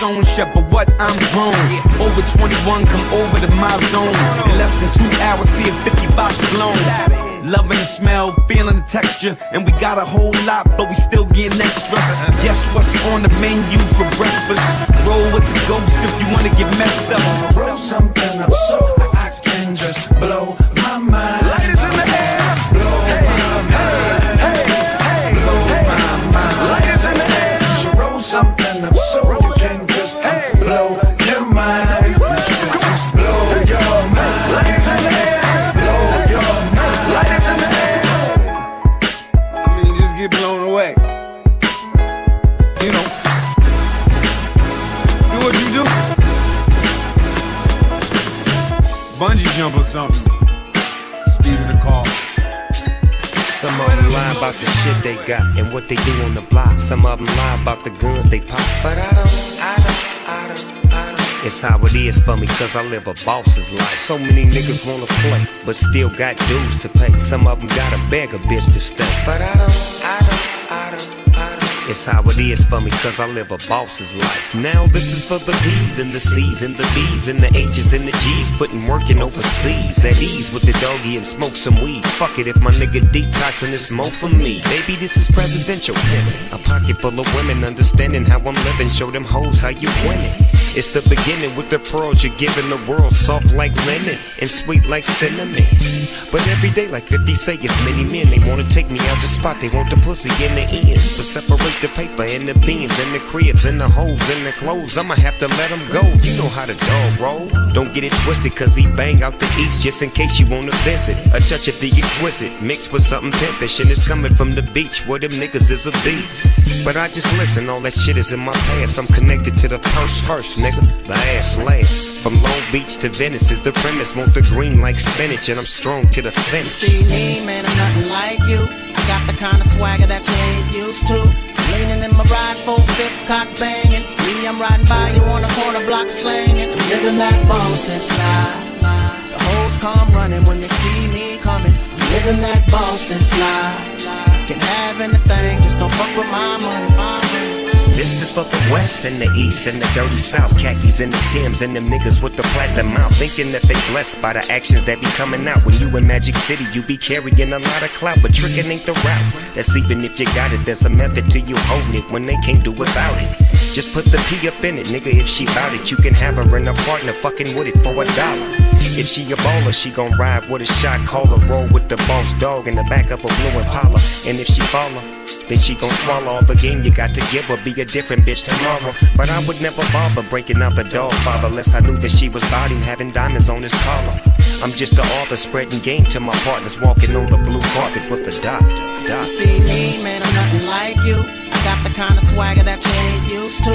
own shit, but what? I'm grown. Over 21, come over to my zone. In less than two hours, see a 50 box blown. Loving the smell, feeling the texture, and we got a whole lot, but we still getting extra. Guess what's on the menu for breakfast? Roll with the ghost if you wanna get messed up. Roll something up so I can just blow cause I live a boss's life. So many niggas wanna play, but still got dues to pay. Some of them gotta beg a bitch to stay. But I don't, I don't, I don't, I don't. It's how it is for me, cause I live a boss's life. Now this is for the P's and the C's and the B's and the H's and the G's. Putting work in overseas at ease with the doggy and smoke some weed. Fuck it if my nigga detoxing it's more for me. Baby, this is presidential. A pocket full of women understanding how I'm living. Show them hoes how you winning. It's the beginning with the pearls you're giving the world. Soft like linen and sweet like cinnamon. But every day, like 50 say, it's many men. They wanna take me out the spot. They want the pussy in the ends. But separate the paper and the beans and the cribs and the holes and the clothes. I'ma have to let them go. You know how the dog roll. Don't get it twisted, cause he bang out the east just in case you wanna visit. A touch of the exquisite mixed with something pimpish. And it's coming from the beach where them niggas is a beast. But I just listen, all that shit is in my past. I'm connected to the purse first, nigga. The ass last. From Long Beach to Venice is the premise. Want the green like spinach, and I'm strong to the finish. See me, man, I'm nothing like you. I got the kind of swagger that you ain't used to. Leaning in my ride, full fifth cock banging. Me, I'm riding by you on a corner block slanging. I'm living that boss's life. The hoes come running when they see me coming. I'm living that boss's life. Can have anything, just don't fuck with my money. This is for the West and the East and the dirty South. Khakis and the Tims and them niggas with the platinum mouth. Thinking that they blessed by the actions that be coming out. When you in Magic City, you be carrying a lot of clout. But tricking ain't the route. That's even if you got it, there's a method to you holding it when they can't do without it. Just put the P up in it, nigga. If she bout it, you can have her and her partner fucking with it for a dollar. If she a baller, she gon' ride with a shot caller. Roll with the boss dog in the back of a blue Impala. And if she follow, then she gon' swallow all the game you got to give her. Be a different bitch tomorrow. But I would never bother breaking out the dog father unless I knew that she was bodying having diamonds on his collar. I'm just the author spreading game to my partners walking on the blue carpet with the doctor. Doctor. see me, man, I'm nothing like you. I got the kind of swagger that you ain't used to.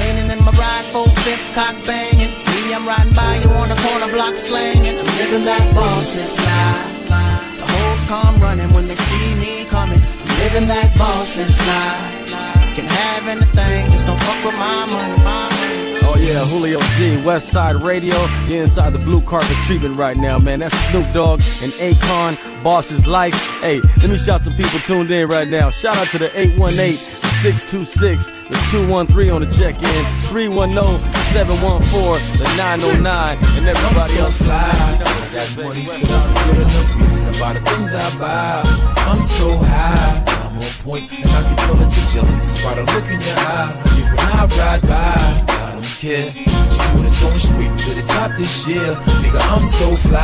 Leaning in my ride, full fifth cock banging. Me, I'm riding by you on the corner block slanging. I'm living that boss's life. The hoes come running when they see me coming. Living that boss's life. Can have anything, just don't fuck with my money. My. Oh yeah, Julio G, West Side Radio. You're inside the blue carpet treatment right now, man. That's Snoop Dogg and Akon, Boss's Life. Hey, let me shout some people tuned in right now. Shout out to the 818 626, the 213 on the check-in, 310-714, the 909, and everybody so else. fly. I got money, so that's a good enough reason about the things I buy. I'm so high, I'm on point, and I can tell that you're jealous just by the look in your eye. When I ride by, I don't care. G-Unit's going straight to the top this year. Nigga, I'm so fly.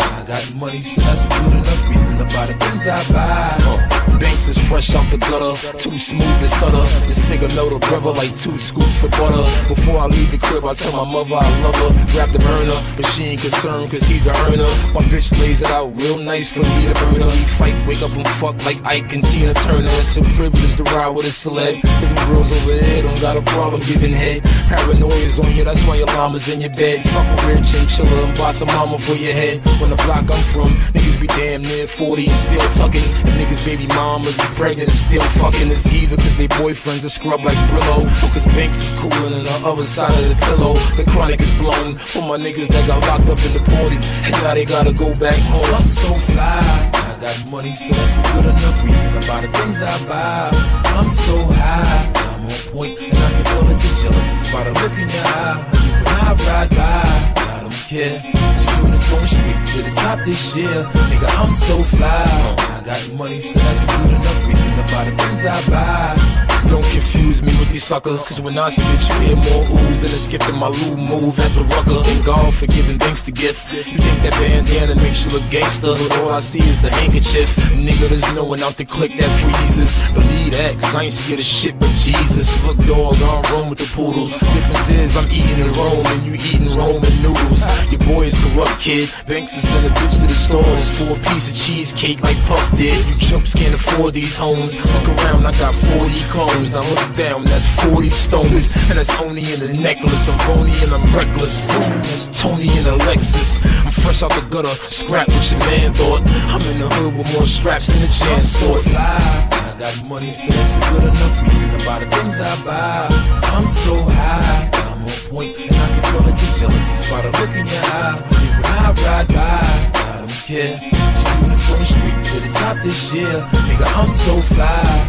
I got money, so that's good enough reason about the things I buy. Uh, Banks is fresh off the gutter, too smooth to stutter. The cigar know the brother like two scoops of butter. Before I leave the crib, I tell my mother I love her. Grab the burner, but she ain't concerned cause he's a earner. My bitch lays it out real nice for me to burn her. We fight, wake up and fuck like Ike and Tina Turner. It's a privilege to ride with a celeb. Cause the girls over there don't got a problem giving head. Paranoia is on you, that's why your llama's in your bed. Fuck a real chinchilla and buy some mama for your head. When the block I'm from, niggas be damn near 40 and still tucking. And niggas baby mamas is pregnant and still fucking. It's either cause they boyfriends are scrub like Brillo. Or cause Banks is coolin' on the other side of the pillow. The chronic is blown for my niggas that got locked up in the party. And now they gotta go back home. I'm so fly. I I got money, so that's a good enough reason. About the things I buy, I'm so high. On point, and I can tell that you're jealous. It's about a look in your eye. When I ride by, I don't care. Going straight to the top this year. Nigga, I'm so fly. I got money, so that's good enough reason. About the things I buy. Don't confuse me with these suckers, cause when I spit, you hear more ooh than a skip in my loo move at the rucker. Thank God for giving thanks to gift. You think that bandana makes you look gangster, but all I see is a handkerchief. Nigga, there's no one out to click that freezes. Believe that, cause I ain't scared of shit but Jesus. Look, dog, I don't roam with the poodles. Difference is I'm eating in Rome and you eating Roman noodles. Your boy is corrupt, kid. Banks to send a bitch to the store. There's four piece of cheesecake like Puff did. You chumps can't afford these homes. Look around, I got 40 clones. Now look down, that's 40 stones. And that's only in the necklace. I'm phony and I'm reckless. That's Tony and Alexis. I'm fresh out the gutter, scrap what your man thought. I'm in the hood with more straps than a chance so fly. I got money, so it's a good enough reason about the things I buy. I'm so high, I'm on point, and I can tell that you're jealous. It's about a look in your eye. When I ride by, I don't care. Straight to the top this year. Nigga, I'm so fly.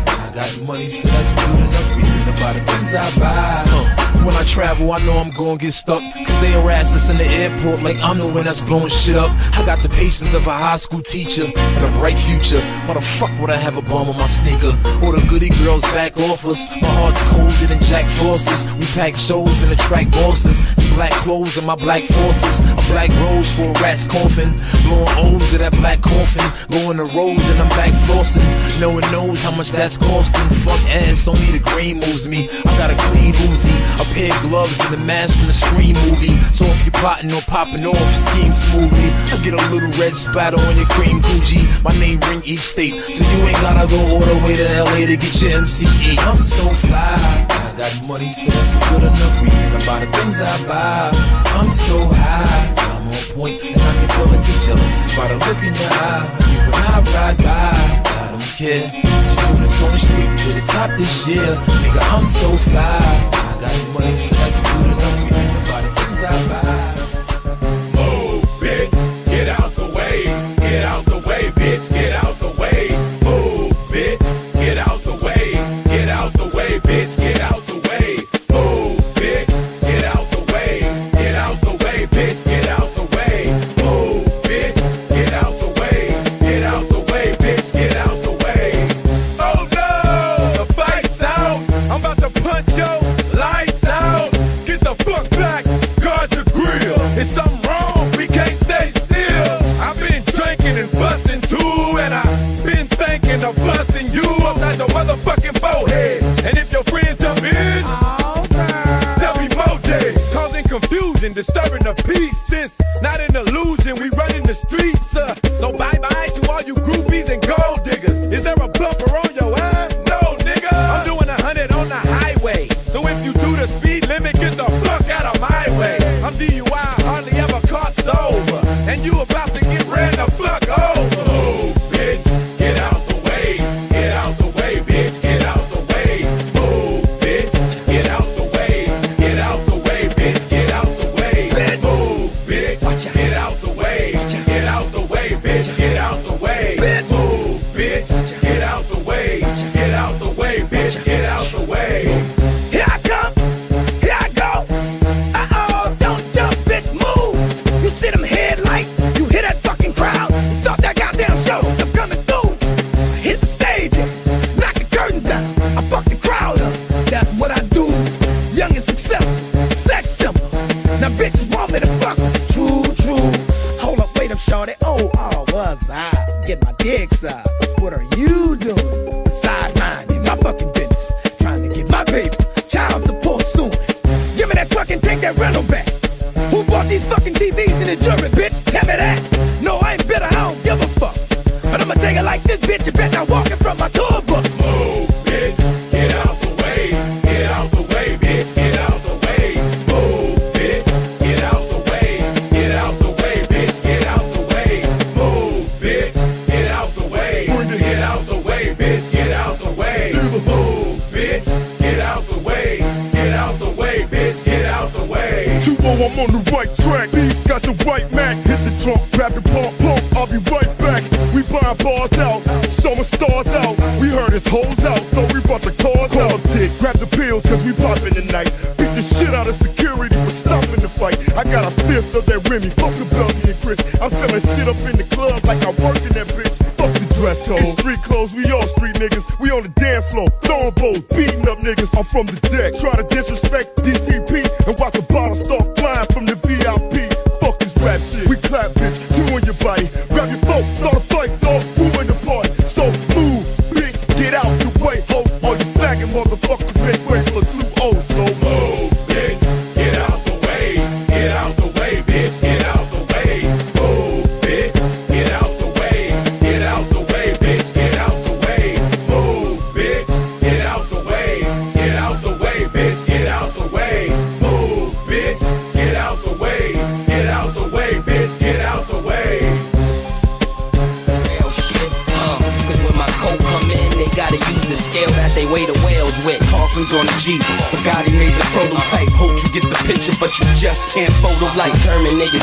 I got money, so that's good enough reason about the things I buy. Uh, when I travel, I know I'm gonna get stuck. Cause they harass us in the airport like I'm the one that's blowing shit up. I got the patience of a high school teacher and a bright future. Why the fuck would I have a bomb on my sneaker? All the goody girls back off us. My heart's colder than Jack Frost's. We pack shows and attract bosses. Black clothes and my black forces. A black rose for a rat's coffin. Blowing O's of that black coffin. Going the road and I'm back flossing. No one knows how much that's costing. Fuck ass, only the green moves me. I got a clean Uzi, a pair of gloves and a mask from the Scream movie. So if you're plotting or popping off, scheme smoothly. I get a little red splatter on your cream Gucci. My name ring each state, so you ain't gotta go all the way to LA to get your MCE. I'm so fly. I got money, so that's a good enough reason about the things I buy. I'm so high, on point, and I can tell that you're jealous. It's about a look in your eye. When I ride by, I don't care. Units going straight to the top this year. Nigga, I'm so fly. I got money, so that's good enough reason about the things I buy. Busting you upside the motherfucking forehead. And if your friends jump in, there'll be more days. Causing confusion, disturbing the peace. Since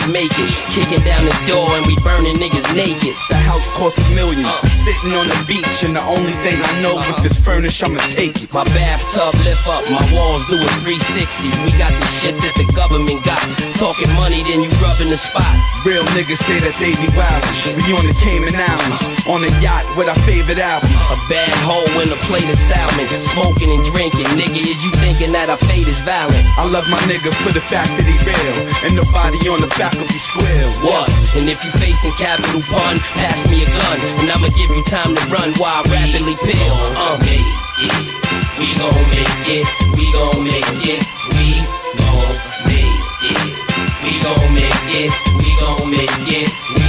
make it, kicking down the door and we burning niggas naked. The house costs a million, sitting on the beach, and the only thing I know if it's furnished, I'ma take it. My bathtub lift up, my walls do a 360. We got the shit that the government got. Talking money, then you rubbing the spot. Real niggas say that they be wild. We on the Cayman Islands, on a yacht with our favorite albums. A bad hole in a plate of salmon, smoking and drinking. Nigga, is you thinking that our fate is violent? I love my nigga for the fact that he real, and nobody on the faculty square. What? And if you facing capital pun, pass me a gun, and I'ma give you time to run while I rapidly peel. Uh. make it. We gon' make it. We gon' make it. We gon' make it. We gon' make it. We gon' make it. We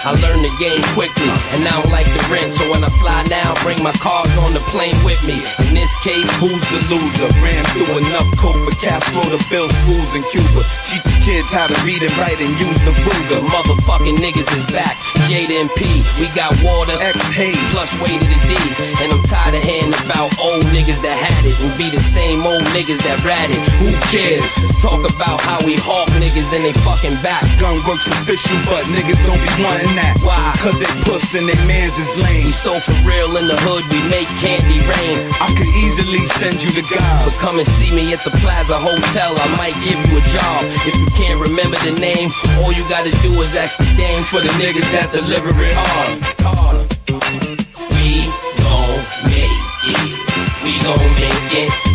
I learned the game quickly, and I don't like the rent. So when I fly now, bring my cars on the plane with me. In this case, Who's the loser? Ran through enough coke for Castro to build schools in Cuba. Teach the kids how to read and write and use the Ruger. motherfucking niggas is back. P, we got water, X Hayes, plus way to the D. And I'm tired of hearing about old niggas that had it and be the same old niggas that ratted. Who cares? Let's talk about how we hawk niggas and they fucking back. Gun works official, but niggas don't be wanting that. Why? Cause they puss and they mans is lame. We so for real in the hood, we make candy rain. I could easily send you the guy. But come and see me at the Plaza Hotel, I might give you a job. If you can't remember the name, all you gotta do is ask the dame for the niggas that deliver it hard. We gon' make it. We gon' make it.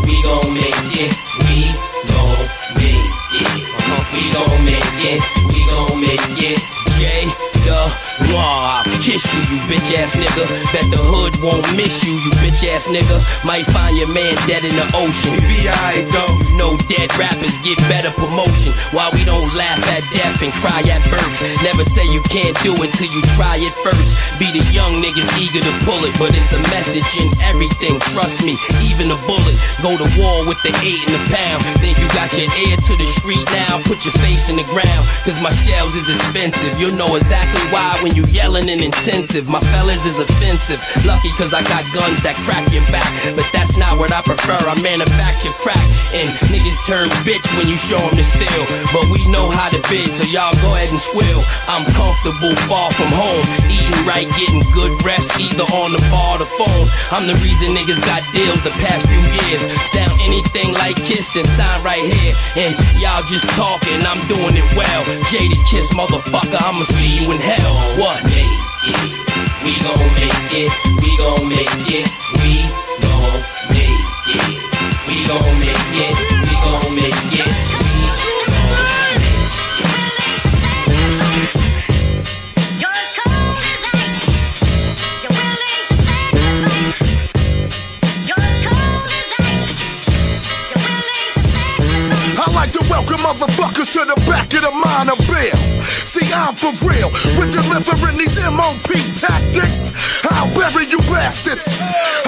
Kiss you, you bitch ass nigga. Bet the hood won't miss you, you bitch ass nigga. Might find your man dead in the ocean. Be alright though. You know dead rappers get better promotion. Why we don't laugh at death and cry at birth. Never say you can't do it till you try it first. Be the young niggas eager to pull it, but it's a message in everything. Trust me, even a bullet. Go to war with the eight and the pound. Think you got your ear to the street now? Put your face in the ground, cause my shells is expensive. You'll know exactly why when you yelling and intensive. My fellas is offensive. Lucky cause I got guns that crack your back. But that's not what I prefer. I manufacture crack. And niggas turn bitch when you show them the steel. But we know how to bid, so y'all go ahead and swill. I'm comfortable, far from home. Eating right, getting good rest, either on the bar or the phone. I'm the reason niggas got deals the past few years. Sound anything like Kiss, then sign right here. And y'all just talking, I'm doing it well. Jaded Kiss, motherfucker, I'ma see you in hell. What? It. We gon' make it. We gon' make it. We gon' make it. We gon' make it. I like to welcome motherfuckers to the back of the minor bill. See, I'm for real with delivering these MOP tactics. I'll bury you bastards.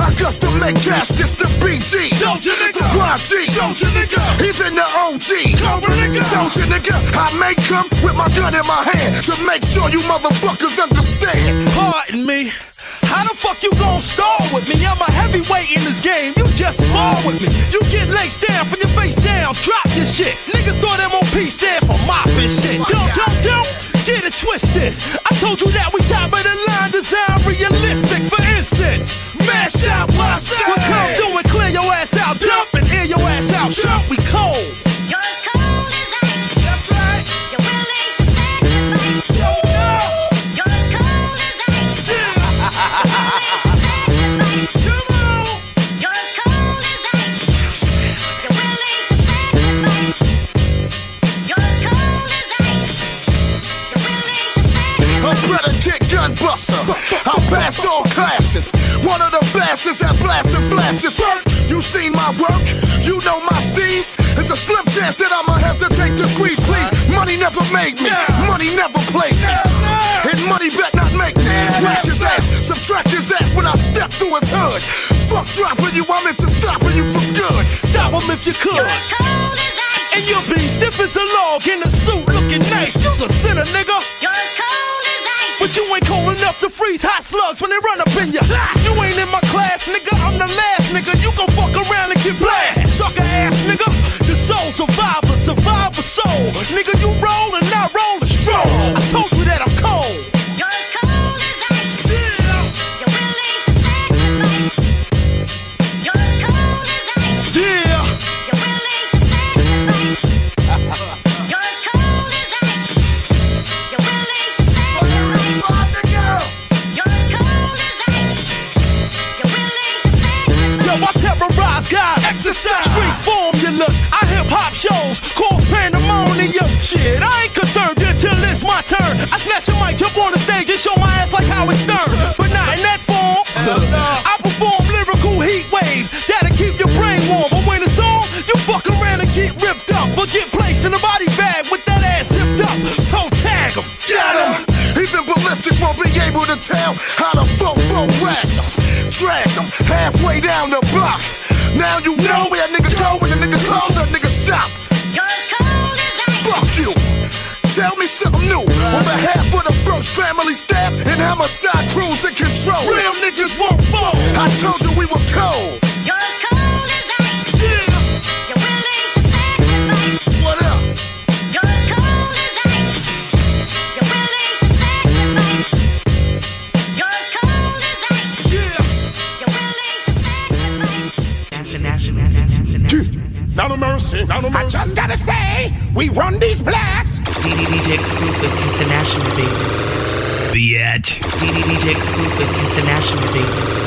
I custom make caskets to BG. Soldier nigga. The YG. Soldier nigga. Even the OG. Cobra nigga. Soldier nigga. I may come with my gun in my hand to make sure you motherfuckers understand. Pardon me. How the fuck you gon' stall with me? I'm a heavyweight in this game. You just fall with me. You get legs down from your face down. Drop your shit. Niggas thought MOP stand for mopping shit. Don't, don't, don't. Get it twisted. I told you that we top of the line, design realistic. For instance, mash out my side. We come through and clear your ass out, dump and air your ass out. Jump, we I passed all classes. One of the fastest at blasting flashes. You seen my work? You know my steez? It's a slim chance that I'ma hesitate to squeeze, please. Money never made me. Money never played me. And money bet not make me. Whack his ass, subtract his ass when I step through his hood. Fuck dropping you, I'm into stopping you from good. Stop him if you could. And you'll be stiff as a log in a suit looking nice. You the sinner, nigga. You're as cold as ice. But you ain't enough to freeze hot slugs when they run up in ya. You ain't in my class, nigga. I'm the last nigga. You gon' fuck around and get blasted. Sucker ass, nigga. The soul survivor, survivor soul. Nigga, you hip hop shows. Call pandemonium. Shit, I ain't concerned until it's my turn. I snatch a mic, jump on the stage, and show my ass like Howard Stern. But not in that form. I perform lyrical heat waves that'll keep your brain warm. But when it's on, you fuck around and get ripped up. But get placed in a body bag with that ass zipped up. Toe tag 'em. Got him! Ballistics won't be able to tell how to fofo rap. Drag them halfway down the block. Now you know where niggas go when the niggas close a nigga shop. You're as cold as ice. Fuck you! Tell me something new on behalf of the first family staff and homicide crews in control. Real niggas won't fall. I told you we were cold. Now no mercy, now no mercy. I just gotta say, we run these blacks. DDDJ exclusive international baby. Bitch. DDDJ exclusive international baby.